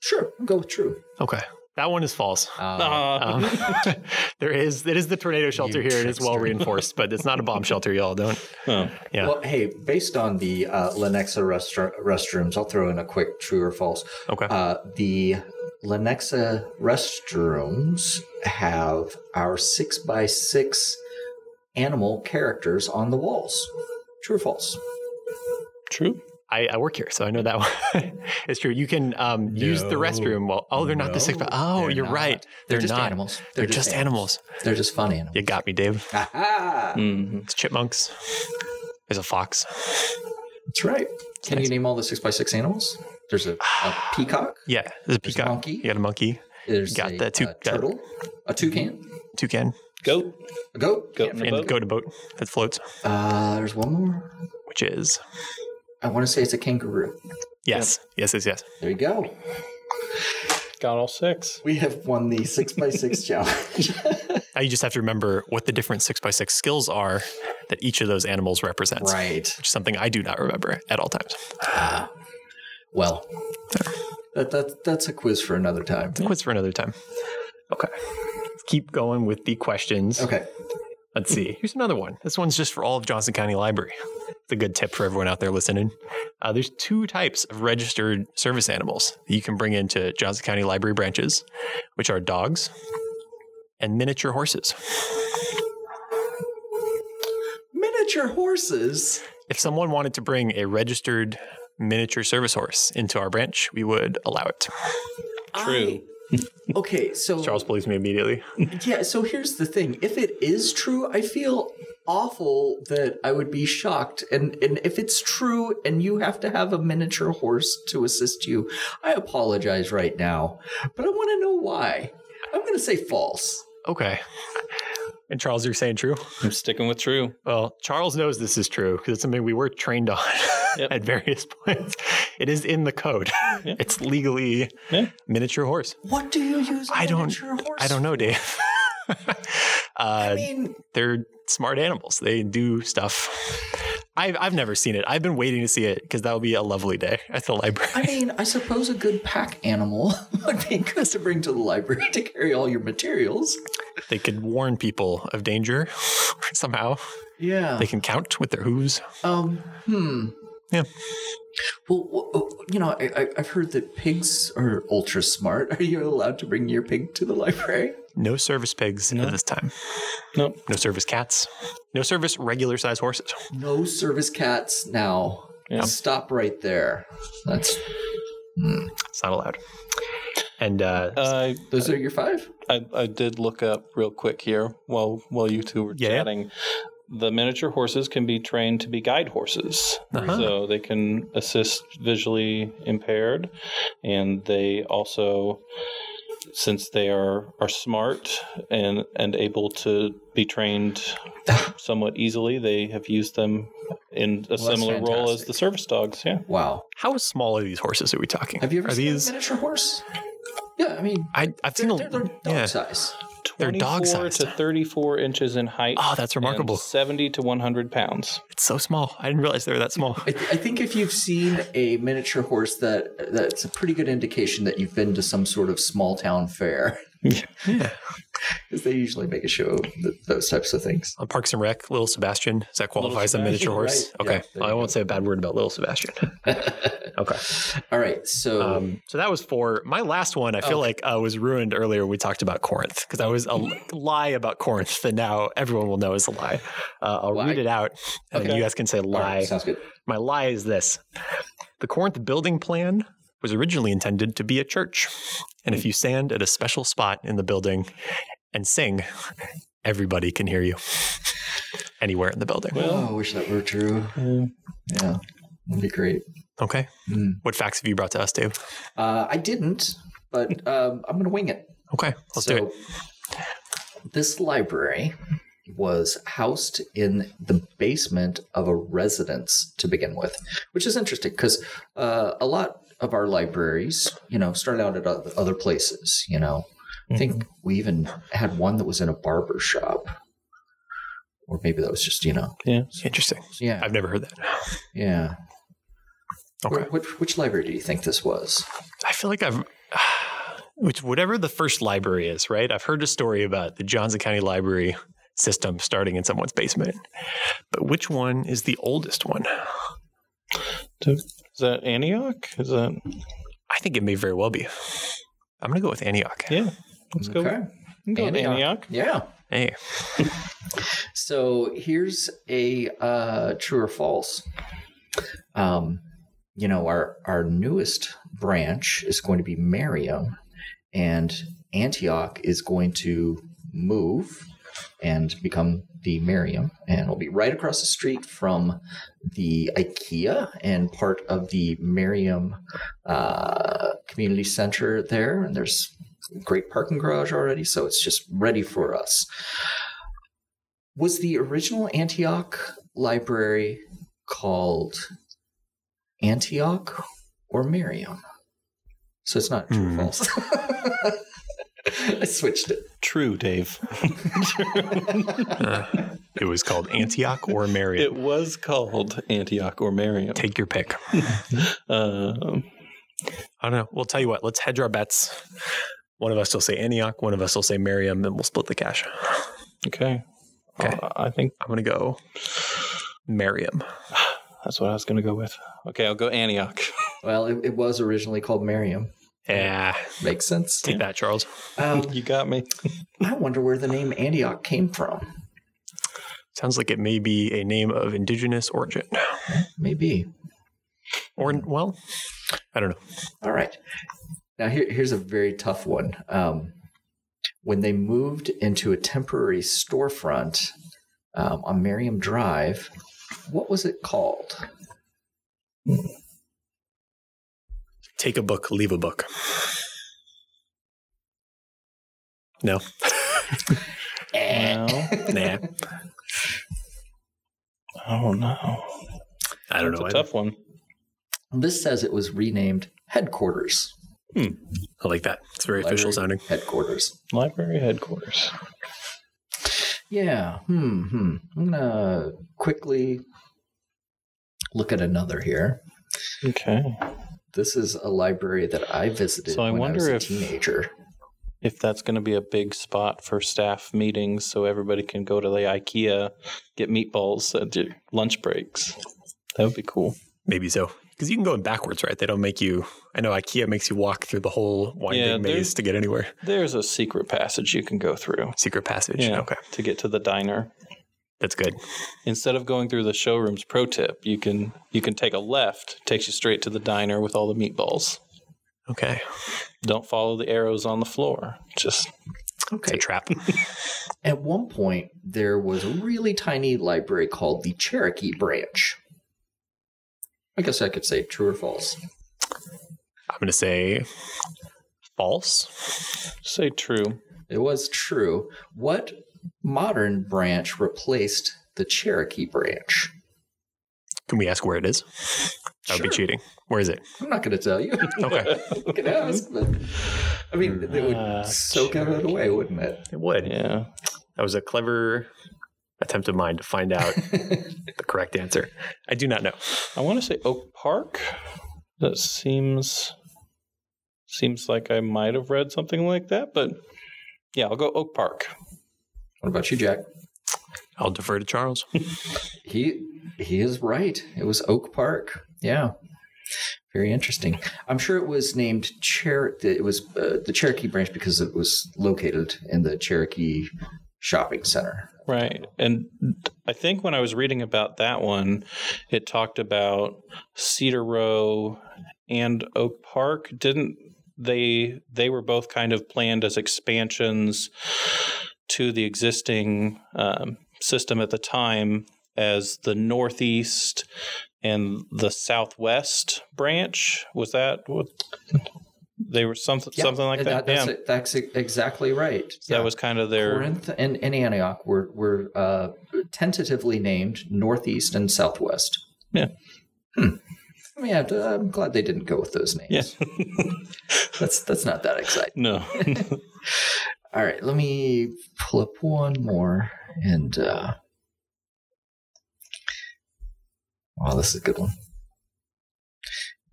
Sure, I'll go with true. Okay, that one is false. Uh, Um, there is it is the tornado shelter You here. It is well reinforced, but it's not a bomb shelter, y'all. Don't. oh, Yeah. Well, hey, based on the uh, Lenexa restra- restrooms, I'll throw in a quick true or false. Okay. Uh, the Lenexa restrooms have our six by six animal characters on the walls. True or false? true. I, I work here, so I know that one. it's true. You can um, use the restroom. Well, oh, they're not the six. No, Oh, they're you're not. right. They're They're, just not animals. They're, just, animals. They're just fun animals. You got me, Dave. Aha! hmm It's chipmunks. There's a fox. That's right. Can you name all the six by six animals? There's a, a peacock. Yeah, there's a There's a peacock. monkey. You got a monkey. There's Got a, the two- uh, turtle, a toucan, Toucan. Goat. a goat. Goat in a And boat. go to boat that floats, Uh, there's one more. which is I want to say it's a kangaroo. yes, yes, yes, yes. There you go. Got all six. We have won the six by six challenge. Now you just have to remember what the different six by six skills are that each of those animals represents. Right. Which is something I do not remember at all times. Ah. Well, that, that that's a quiz for another time. It's A quiz for another time. Okay. Let's keep going with the questions. Okay. Let's see. Here's another one. This one's just for all of Johnson County Library. It's a good tip for everyone out there listening. Uh, there's two types of registered service animals that you can bring into Johnson County Library branches, which are dogs and miniature horses. Miniature horses. If someone wanted to bring a registered miniature service horse into our branch, we would allow it. True. I- okay, so Charles believes me immediately. yeah, so here's the thing. If it is true, I feel awful that I would be shocked. And and if it's true and you have to have a miniature horse to assist you, I apologize right now. But I want to know why. I'm going to say false. Okay. And Charles, you're saying true? I'm sticking with true. Well, Charles knows this is true because it's something we were trained on Yep. at various points. It is in the code. Yeah. It's legally Yeah. miniature horse. What do you use a I don't. miniature horse? I don't know, Dave. uh, I mean, they're smart animals. They do stuff. I've I've never seen it. I've been waiting to see it because that would be a lovely day at the library. I mean, I suppose a good pack animal would be good to bring to the library to carry all your materials. They could warn people of danger somehow. Yeah. They can count with their hooves. Um. Hmm. Yeah. Well, w- w- you know, I, I- I've heard that pigs are ultra smart. Are you allowed to bring your pig to the library? No service pigs no. at this time. Nope. No service cats. No service regular size horses. No service cats now. Yeah. Stop right there. That's It's not allowed. And uh, I, those are your five. I I did look up real quick here while while you two were Yeah, yeah. chatting. The miniature horses can be trained to be guide horses, Uh-huh. so they can assist visually impaired, and they also, since they are are smart and and able to be trained somewhat easily, they have used them in a that's similar role as the service dogs. Yeah. Wow. how small are these horses? Are we talking? Have you ever are seen these? a miniature horse? Yeah, I mean, I, I've seen they're, a they're, they're dog yeah. size. They're dog 24 sized. to 34 inches in height. Oh, that's and remarkable. 70 to 100 pounds. It's so small. I didn't realize they were that small. I, th- I think if you've seen a miniature horse, that that's a pretty good indication that you've been to some sort of small town fair, Yeah. because they usually make a show of th- those types of things. On Parks and Rec, Little Sebastian, does that qualify as a miniature horse? right. Okay. Yeah, there Well, I you won't go. say a bad word about Little Sebastian. okay. All right, so Um, so that was for my last one. I feel like uh, was ruined earlier. when We talked about Corinth because I was a l- lie about Corinth that now everyone will know is a lie. Uh, I'll Lie. read it out, and Okay. you guys can say all right, lie. sounds good. My lie is this: the Corinth building plan was originally intended to be a church, and if you stand at a special spot in the building and sing, everybody can hear you anywhere in the building. oh, I wish that were true. Yeah, that'd be great. Okay. Mm. What facts have you brought to us, Dave? Uh, I didn't, but um, I'm going to wing it. Okay, let's so, do it. This library was housed in the basement of a residence to begin with, which is interesting because uh, a lot of our libraries, you know, start out at other places. You know, I think mm-hmm. we even had one that was in a barber shop, or maybe that was just you know, Yeah. Interesting. yeah, I've never heard that. yeah. Okay. Which, which library do you think this was? I feel like I've, which whatever the first library is, right? I've heard a story about the Johnson County Library system starting in someone's basement, but which one is the oldest one? Is that Antioch? Is that? I think it may very well be. I'm gonna go with Antioch. Yeah. Let's go. Okay. Go with Antioch. Yeah. Hey, So here's a uh, true or false. Um, you know, our our newest branch is going to be Merriam, and Antioch is going to move and become the Merriam. and it'll be right across the street from the IKEA and part of the Merriam uh, community center there. And there's a great parking garage already, so it's just ready for us. Was the original Antioch library called Antioch or Merriam? So it's not true or Hmm. false. I switched it. True, Dave. It was called Antioch or Merriam. It was called Antioch or Merriam. Take your pick. Um, I don't know. We'll tell you what. Let's hedge our bets. One of us will say Antioch. One of us will say Merriam, and we'll split the cash. okay. Okay. Uh, I think I'm gonna go Merriam. that's what I was going to go with. Okay, I'll go Antioch. Well, it, it was originally called Merriam. Yeah, Makes sense. take that, Charles. Um, you got me. I wonder where the name Antioch came from. Sounds like it may be a name of indigenous origin, Maybe. or well, I don't know. All right. Now here, here's a very tough one. Um, when they moved into a temporary storefront um, on Merriam Drive, what was it called? Take a book, leave a book. No, No, nah, I don't know. I don't It's know. a I, tough one. This says it was renamed headquarters. Hmm. I like that. It's very official sounding. Headquarters. Library headquarters. Yeah. Hmm. hmm. I'm gonna quickly look at another here. Okay. This is a library that I visited So I when I was wonder a if- teenager. If that's going to be a big spot for staff meetings, so everybody can go to the IKEA, get meatballs at your lunch breaks. That would be cool. Maybe so. Because you can go in backwards, right? They don't make you. I know IKEA makes you walk through the whole winding Yeah, maze to get anywhere. There's a secret passage you can go through. Secret passage. Yeah. Okay, To get to the diner. That's good. Instead of going through the showrooms, pro tip, you can you can take a left, takes you straight to the diner with all the meatballs. Okay, Don't follow the arrows on the floor. Just it's Okay. a trap. At one point, there was a really tiny library called the Cherokee Branch. I guess I could say true or false. I'm going to say false. say true. It was true. What modern branch replaced the Cherokee Branch? Can we ask where it is? That would be cheating. Where is it? I'm not going to tell you. Okay, you can ask, but I mean, it would Ah, soak it away, wouldn't it? it would. Yeah. That was a clever attempt of mine to find out the correct answer. I do not know. I want to say Oak Park. That seems seems like I might have read something like that, but yeah, I'll go Oak Park. What about you, Jack? I'll defer to Charles. He he is right. It was Oak Park. Yeah. Very interesting. I'm sure it was named Cher. It was uh, the Cherokee branch because it was located in the Cherokee shopping center. Right. And I think when I was reading about that one, it talked about Cedar Roe and Oak Park. Didn't they they were both kind of planned as expansions to the existing um, system at the time as the northeast and the southwest branch was that what they were something Yeah, something like and that, that's, yeah it. that's exactly right. that Yeah. was kind of their Corinth and, and Antioch were were uh, tentatively named Northeast and Southwest. Yeah. Hmm. I mean, I'm glad they didn't go with those names. yeah That's that's not that exciting. no All right, let me pull up one more and uh Wow, this is a good one.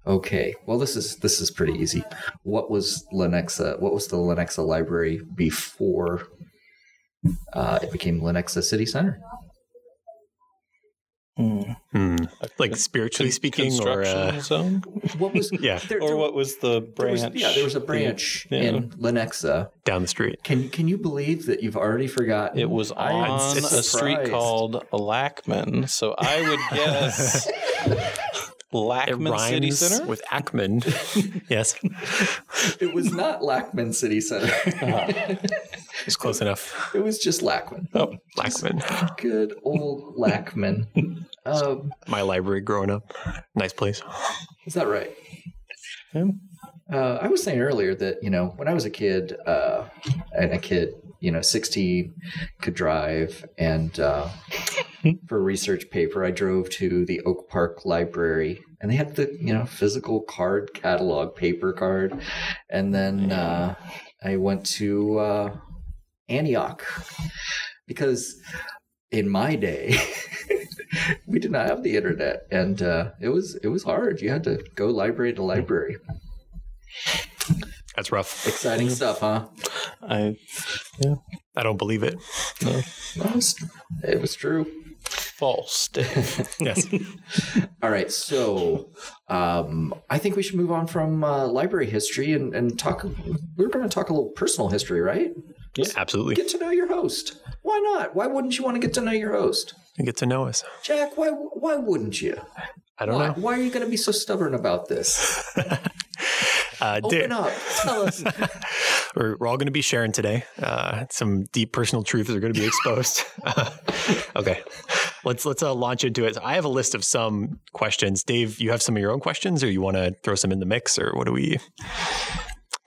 Okay, well this is this is pretty easy. What was Lenexa what was the Lenexa library before uh, it became Lenexa City Center? Hmm. Hmm. Like spiritually speaking, or uh, zone, What was Yeah. there, or there- what was the there was- branch? yeah, there was a branch Yeah. in Lenexa. down the street. Can can you believe that you've already forgotten? It was on a street called Lackman, so I would guess It Lackman City Center. with Ackman. yes, It was not Lackman City Center. it's close enough. it was just Lackman. oh, Lackman, Good old Lackman. Um, my library growing up. Nice place. is that right? Yeah. Uh, I was saying earlier that you know when I was a kid, uh, and a kid, you know, sixteen, could drive, and uh, for a research paper, I drove to the Oak Park Library, and they had the you know physical card catalog, paper card, and then uh, I went to uh, Antioch because in my day, we did not have the internet, and uh, it was it was hard. You had to go library to library. That's rough. Exciting stuff, huh? I yeah. I don't believe it. It was, it was true. false. Yes. All right, so um, I think we should move on from uh, library history and, and talk. We're going to talk a little personal history, right? Absolutely. Get to know your host. Why not? Why wouldn't you want to get to know your host, You get to know us. Jack? Why? Why wouldn't you? I don't Why? know. Why are you going to be so stubborn about this? Uh, Open up. Tell us. we're, we're all going to be sharing today. Uh, some deep personal truths are going to be exposed. okay, let's let's uh, launch into it. I have a list of some questions. Dave, you have some of your own questions, or you want to throw some in the mix, or what do we?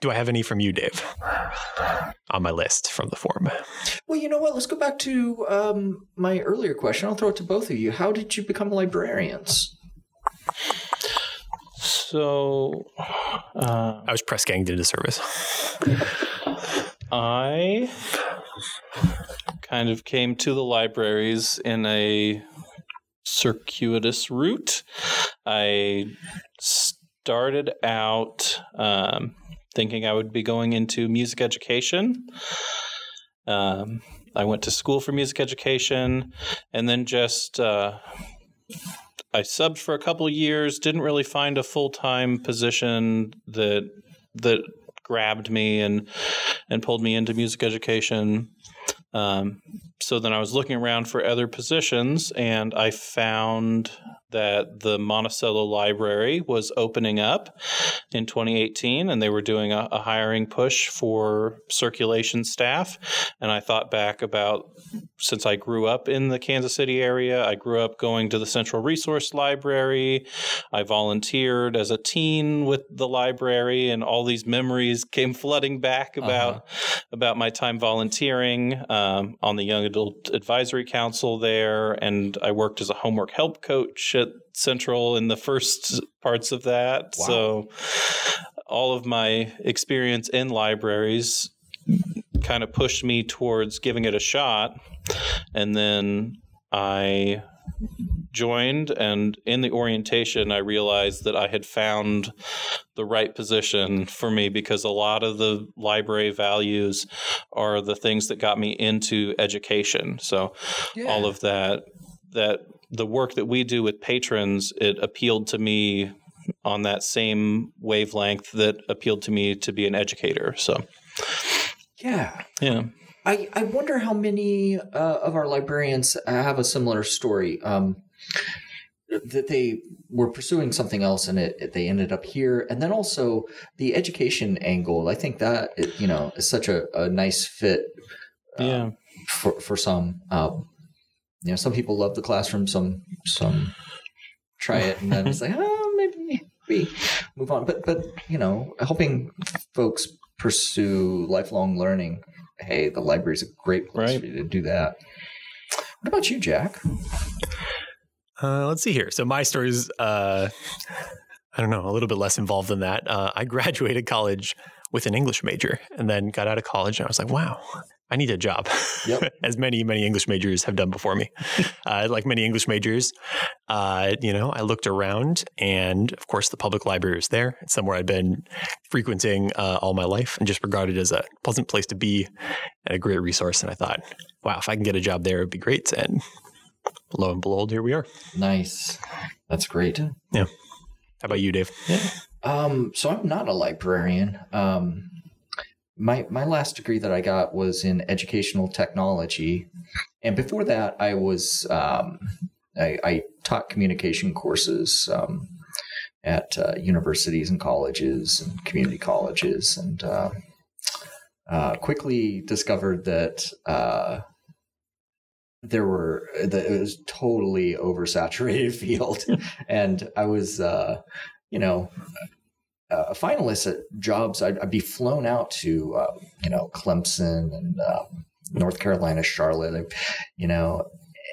Do I have any from you, Dave? On my list from the forum. well, you know what? Let's go back to um, my earlier question. I'll throw it to both of you. How did you become librarians? So, uh, I was press ganged into service. I kind of came to the libraries in a circuitous route. I started out um, thinking I would be going into music education. Um, I went to school for music education and then just. Uh, I subbed for a couple years, didn't really find a full time position that that grabbed me and and pulled me into music education. Um, so then I was looking around for other positions, and I found that the Monticello Library was opening up in 2018, and they were doing a, a hiring push for circulation staff. And I thought back about since I grew up in the Kansas City area, I grew up going to the Central Resource Library. I volunteered as a teen with the library, and all these memories came flooding back about about my time volunteering um, on the Young Adult Advisory Council there, and I worked as a homework help coach at Central in the first parts of that. Wow. So all of my experience in libraries kind of pushed me towards giving it a shot. And then I joined, and in the orientation, I realized that I had found the right position for me because a lot of the library values are the things that got me into education. So all of that that the work that we do with patrons it appealed to me on that same wavelength that appealed to me to be an educator so Yeah. yeah I, I wonder how many uh, of our librarians have a similar story. Um, that they were pursuing something else and it, it- they ended up here, and then also the education angle. I think that you know is such a, a nice fit yeah for for some. Um, you know, some people love the classroom. Some some try it and then it's like, oh, maybe we move on. But but you know, helping folks pursue lifelong learning. Hey, the library is a great place Right. for you to do that. What about you, Jack? Uh, let's see here. So my story is, uh, I don't know, a little bit less involved than that. Uh, I graduated college with an English major, and then got out of college, and I was like, wow. I need a job, Yep. as many many English majors have done before me. uh, like many English majors, uh, you know, I looked around, and of course, the public library was there. It's somewhere I'd been frequenting uh, all my life, and just regarded as a pleasant place to be and a great resource. And I thought, wow, if I can get a job there, it'd be great. And lo and behold, here we are. Nice. That's great. Yeah. How about you, Dave? Um, so I'm not a librarian. Um, my my last degree that I got was in educational technology, and before that, I was um, I, I taught communication courses um, at uh, universities and colleges and community colleges, and uh, uh, quickly discovered that. Uh, there were that it was totally oversaturated field, and I was, uh, you know, uh, a finalist at jobs, I'd, I'd be flown out to, uh, you know, Clemson and uh, North Carolina, Charlotte, you know,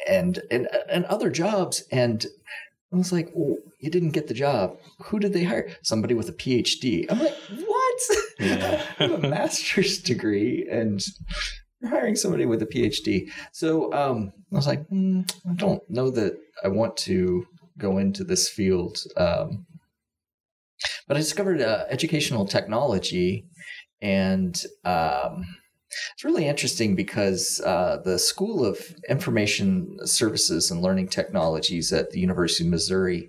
and, and and other jobs. And I was like, well, you didn't get the job. Who did they hire? Somebody with a PhD. I'm like, what? Yeah. I have a master's degree, and you're hiring somebody with a PhD. So um, I was like, mm, I don't know that I want to go into this field. Um, but I discovered uh, educational technology, and um, it's really interesting because uh, the School of Information Services and Learning Technologies at the University of Missouri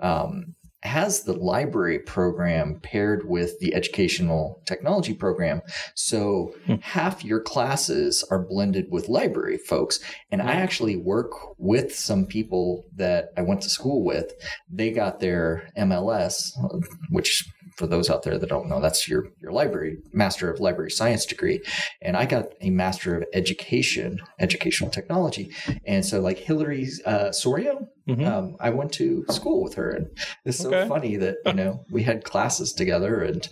um, has the library program paired with the educational technology program. So hmm. half your classes are blended with library folks. And I actually work with some people that I went to school with. They got their MLS, which for those out there that don't know, that's your your library master of library science degree, and I got a master of education, educational technology, and so like Hillary uh, Sorio, mm-hmm. um, I went to school with her, and it's so okay. funny that you know we had classes together, and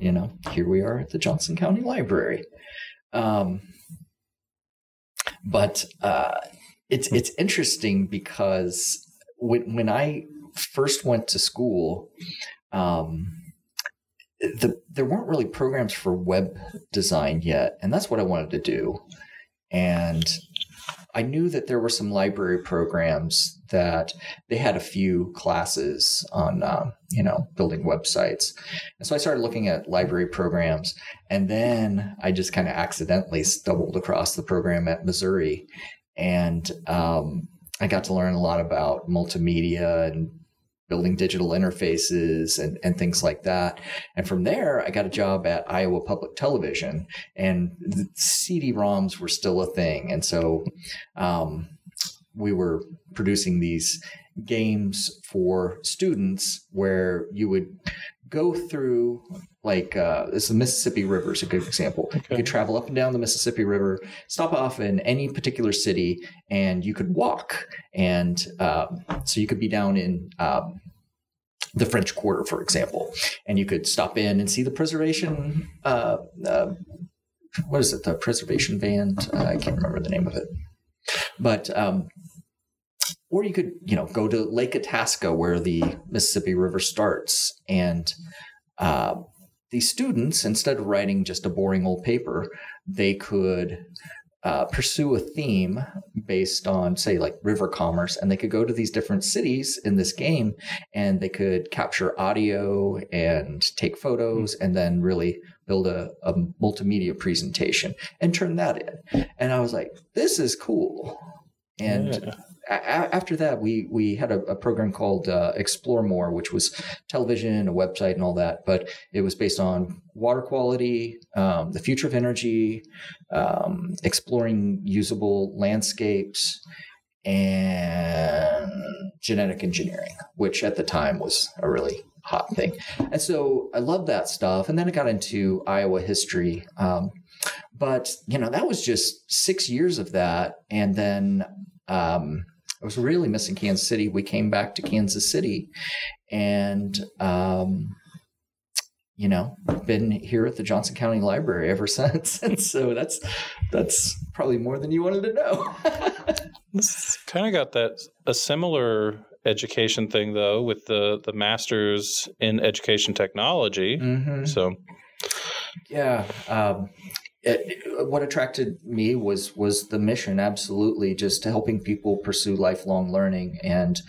you know here we are at the Johnson County Library. Um, but uh, it's it's interesting because when when I first went to school, um, the, there weren't really programs for web design yet, and that's what I wanted to do. And I knew that there were some library programs that they had a few classes on, um, you know, building websites. And so I started looking at library programs, and then I just kind of accidentally stumbled across the program at Missouri, and um, I got to learn a lot about multimedia and building digital interfaces and, and things like that. And from there, I got a job at Iowa Public Television, and CD-ROMs were still a thing. And so um, we were producing these games for students where you would go through like uh, this the Mississippi River is a good example. Okay. You could travel up and down the Mississippi River, stop off in any particular city, and you could walk. And um, so you could be down in um, the French Quarter, for example, and you could stop in and see the preservation. Uh, uh, what is it? The preservation band? Uh, I can't remember the name of it, but. Um, or you could, you know, go to Lake Itasca where the Mississippi River starts, and uh, these students, instead of writing just a boring old paper, they could uh, pursue a theme based on, say, like river commerce, and they could go to these different cities in this game and they could capture audio and take photos and then really build a, a multimedia presentation and turn that in. And I was like, this is cool. And yeah after that, we we had a, a program called uh, Explore More, which was television, a website, and all that. But it was based on water quality, um, the future of energy, um, exploring usable landscapes, and genetic engineering, which at the time was a really hot thing. And so I loved that stuff. And then I got into Iowa history. Um, but you know that was just six years of that, and then um, I was really missing Kansas City. We came back to Kansas City, and um, you know, been here at the Johnson County Library ever since. And so that's that's probably more than you wanted to know. kind of got that a similar education thing though with the the masters in education technology. Mm-hmm. So yeah, um, it, what attracted me was was the mission absolutely just helping people pursue lifelong learning and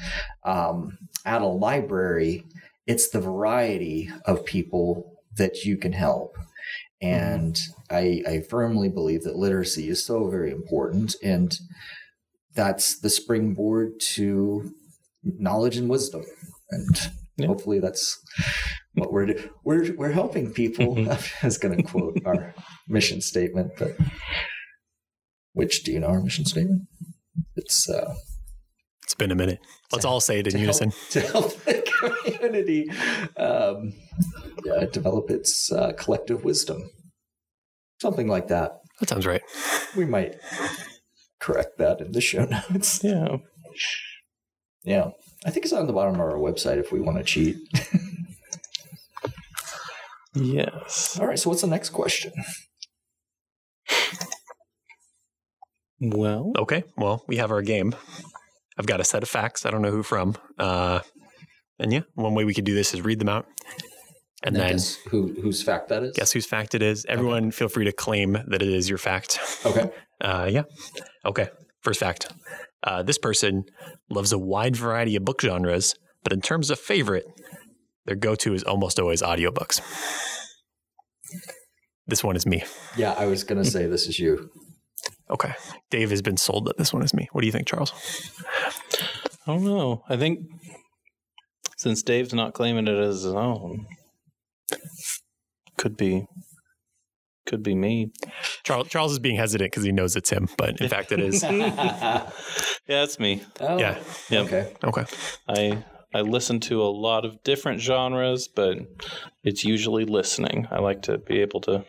um, at a library it's the variety of people that you can help and mm-hmm. I, I firmly believe that literacy is so very important and that's the springboard to knowledge and wisdom and yeah. hopefully that's what we're we're we're helping people. I was going to quote our mission statement, but which do you know our mission statement? It's uh, it's been a minute. Let's all say it in unison. Help, to help the community um, yeah, develop its uh, collective wisdom, something like that. That sounds right. We might correct that in the show notes. Yeah. Yeah. I think it's on the bottom of our website if we want to cheat. yes. All right. So, what's the next question? Well, okay. Well, we have our game. I've got a set of facts. I don't know who from. Uh, and yeah, one way we could do this is read them out. And Now then guess who whose fact that is? guess whose fact it is. Everyone feel free to claim that it is your fact. Okay. Uh, yeah. Okay. First fact. Uh, this person loves a wide variety of book genres, but in terms of favorite, their go-to is almost always audiobooks. This one is me. Yeah, I was gonna say this is you. Okay. Dave has been sold that this one is me. What do you think, Charles? I don't know. I think since Dave's not claiming it as his own, could be could be me. Charles, Charles is being hesitant because he knows it's him, but in fact it is. Yeah, it's me. Oh, Yeah. Yep. Okay. Okay. I I listen to a lot of different genres, but it's usually listening. I like to be able to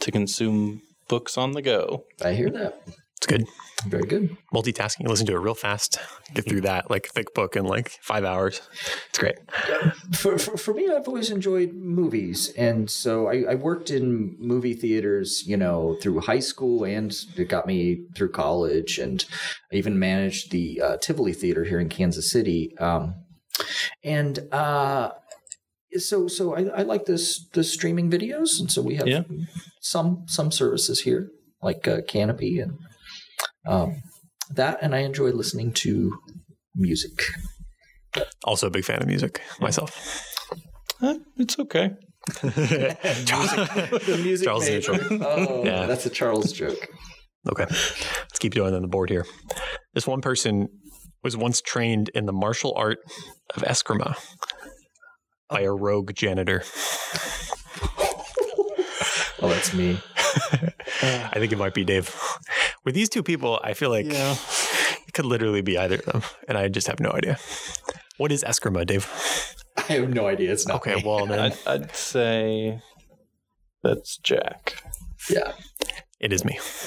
to consume books on the go. I hear that. It's good. Very good. Multitasking. Listen to it real fast. Get through that like thick book in like five hours. It's great. For, for, for me, I've always enjoyed movies. And so I, I worked in movie theaters, you know, through high school and it got me through college. And I even managed the uh, Tivoli Theater here in Kansas City. Um, and uh, so so I, I like this the streaming videos. And so we have Yeah. some some services here like uh, Kanopy and um, that. And I enjoy listening to music. Also a big fan of music myself. Huh, it's okay. the music Charles major. Oh, Yeah. that's a Charles joke. Okay. Let's keep going on the board here. This one person was once trained in the martial art of Eskrima by a rogue janitor. Oh, that's me. I think it might be Dave. With these two people, I feel like Yeah. it could literally be either of them, and I just have no idea. What is Eskrima, Dave? I have no idea. It's not. Okay, me. well then I'd, I'd say that's Jack. yeah. It is me.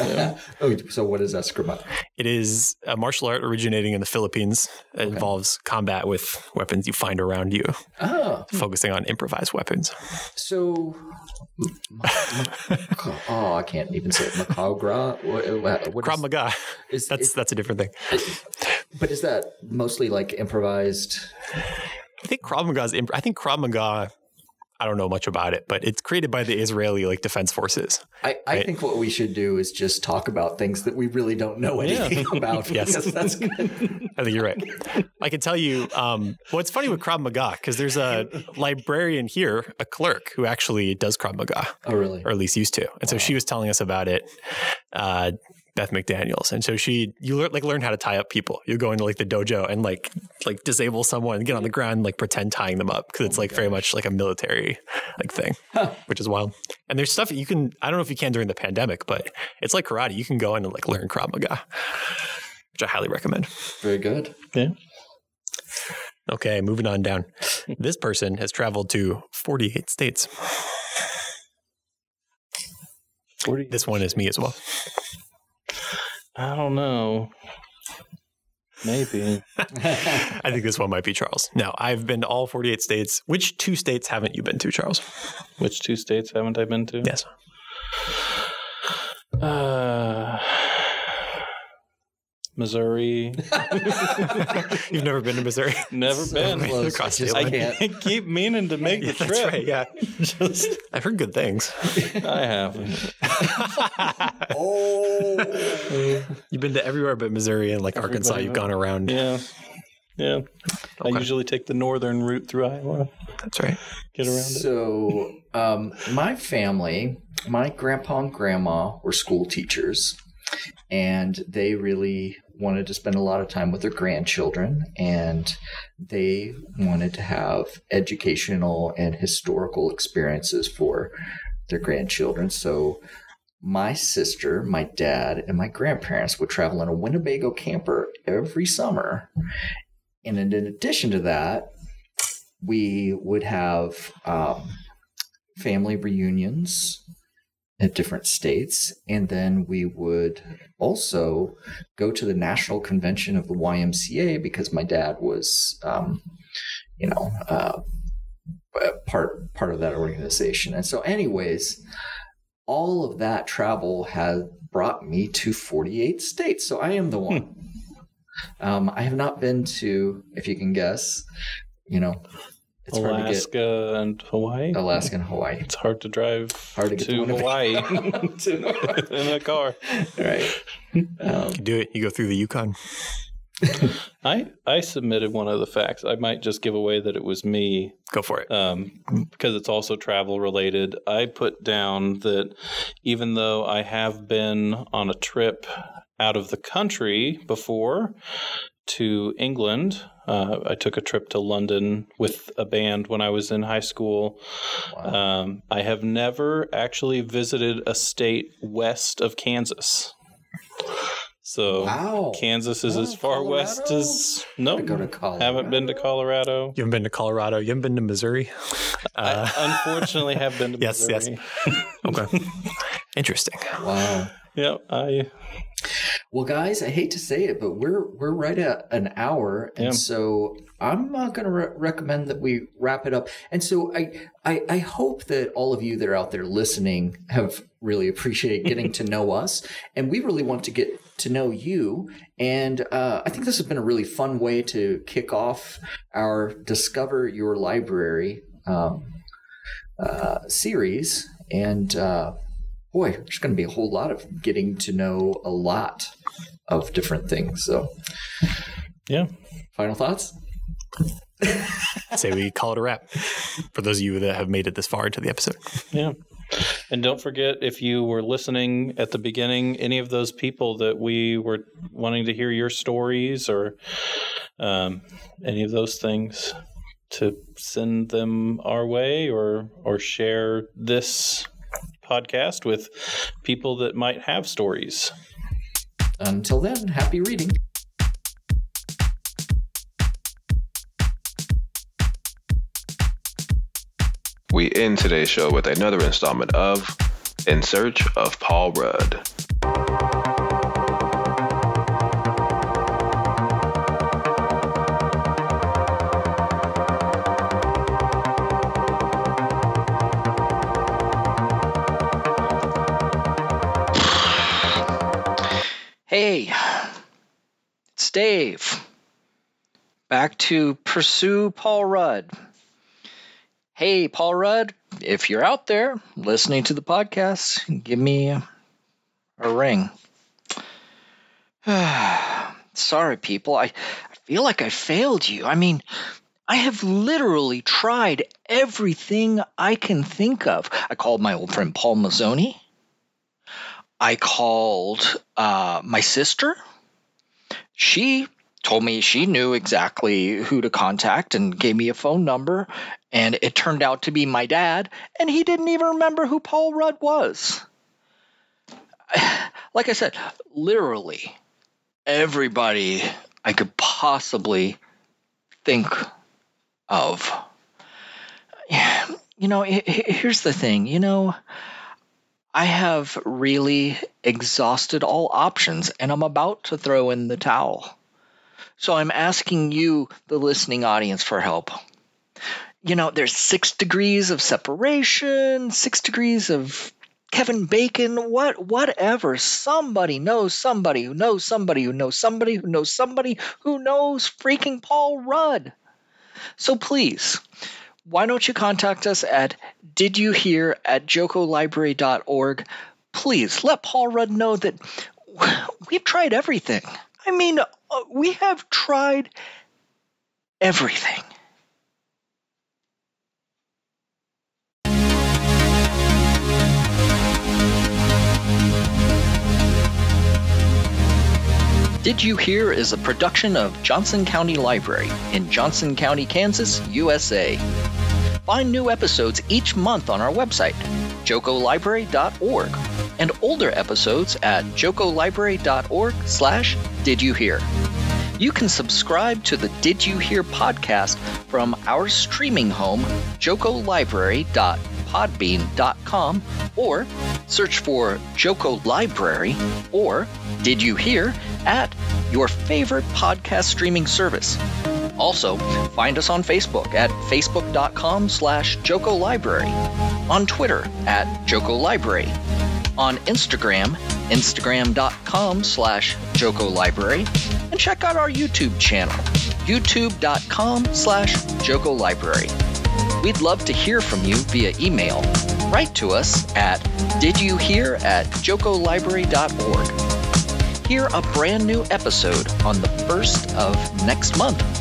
oh, so what is Eskrima? It is a martial art originating in the Philippines. It involves combat with weapons you find around you, Oh, focusing on improvised weapons. so. oh, I can't even say it. Macagra. What, what, what Krav Maga. is, That's is- that's a different thing. but is that mostly like improvised? I think Krav Maga is. Imp- I think Krav Maga. I don't know much about it, but it's created by the Israeli like defense forces. I, I Right. think what we should do is just talk about things that we really don't know anything about. Yes. that's good. I think you're right. I can tell you um, what's funny with Krav Maga because there's a librarian here, a clerk who actually does Krav Maga, Oh, really? or at least used to. And so she was telling us about it. Uh, Beth McDaniel's, and so she you learn like learn how to tie up people. You go into like the dojo and like like disable someone, and get on the ground, and, like pretend tying them up because it's like very much like a military like thing, which is wild. And there's stuff you can I don't know if you can during the pandemic, but it's like karate. You can go in and like learn Krav Maga, which I highly recommend. Very good. Yeah. Okay, moving on down. This person has traveled to 48 states. This one is me as well. I don't know. Maybe. I think this one might be Charles. Now, I've been to all 48 states. Which two states haven't you been to, Charles? Which two states haven't I been to? Yes. Uh, Missouri. You've never been to Missouri? Never been. Close. Across I just the island. can't. keep meaning to make the trip. that's right. Yeah. Just, I've heard good things. I haven't. Oh. You've been to everywhere but Missouri and like Arkansas. You've gone around. Yeah. Yeah. I usually take the northern route through Iowa. That's right. Get around it. So, um, my family, my grandpa and grandma were school teachers, and they really wanted to spend a lot of time with their grandchildren, and they wanted to have educational and historical experiences for their grandchildren. So, my sister, my dad, and my grandparents would travel in a Winnebago camper every summer. And in addition to that, we would have um, family reunions at different states, and then we would also go to the national convention of the YMCA because my dad was, um, you know, uh, part part of that organization. And so, anyways, all of that travel has brought me to 48 states. So I am the one. Um, I have not been to, if you can guess, you know, It's hard to get Alaska and Hawaii. Alaska and Hawaii. It's hard to drive Hard to get to to Winnebago. Hawaii in a car. right. Um, You do it. You go through the Yukon. I I submitted one of the facts. I might just give away that it was me Go for it. um, because it's also travel related. I put down that even though I have been on a trip out of the country before to England, uh, I took a trip to London with a band when I was in high school. Um, I have never actually visited a state west of Kansas. So Wow. Kansas is Oh, as far west as no. Gotta go to Colorado. Haven't been to Colorado. You haven't been to Colorado. You haven't been to Missouri. Uh, I unfortunately have been to Missouri. Yes, yes. Okay. Interesting. Wow. Yep. I Well, guys, I hate to say it, but we're we're right at an hour, and Yeah. so I'm uh, going to re- recommend that we wrap it up. And so I, I I hope that all of you that are out there listening have really appreciated getting to know us, and we really want to get to know you. And uh, I think this has been a really fun way to kick off our Discover Your Library um, uh, series, and. Uh, boy, there's going to be a whole lot of getting to know a lot of different things. So, yeah. final thoughts? Say we call it a wrap for those of you that have made it this far into the episode. Yeah. And don't forget if you were listening at the beginning, any of those people that we were wanting to hear your stories or um, any of those things, to send them our way or or share this podcast with people that might have stories. Until then, happy reading. We end today's show with another installment of In Search of Paul Rudd. Hey, it's Dave. Back to pursue Paul Rudd. Hey, Paul Rudd, if you're out there listening to the podcast, give me a, ring. Sorry, people. I, I feel like I failed you. I mean, I have literally tried everything I can think of. I called my old friend Paul Mazzoni. I called uh, my sister. She told me she knew exactly who to contact and gave me a phone number. And it turned out to be my dad, and he didn't even remember who Paul Rudd was. Like I said, literally everybody I could possibly think of. You know, he- he- here's the thing, you know. I have really exhausted all options and I'm about to throw in the towel. So I'm asking you, the listening audience, for help. You know, there's six degrees of separation, six degrees of Kevin Bacon, what whatever. Somebody knows somebody who knows somebody who knows somebody who knows somebody who knows freaking Paul Rudd. So please, why don't you contact us at did you hear at jocolibrary.org please let paul rudd know that we've tried everything. I mean uh, we have tried everything. Did You Hear is a production of Johnson County Library in Johnson County, Kansas, USA. Find new episodes each month on our website, jocolibrary.org, and older episodes at jocolibrary.org slash did you hear. You can subscribe to the Did You Hear podcast from our streaming home, jocolibrary.podbean.com, or search for Joco Library or Did You Hear at your favorite podcast streaming service. Also, find us on Facebook at facebook.com slash Joco Library, on Twitter at Joco Library, on Instagram, instagram.com slash Joco Library, and check out our YouTube channel, youtube.com slash Joco Library. We'd love to hear from you via email. Write to us at didyouhear at jocolibrary.org. Hear a brand new episode on the first of next month.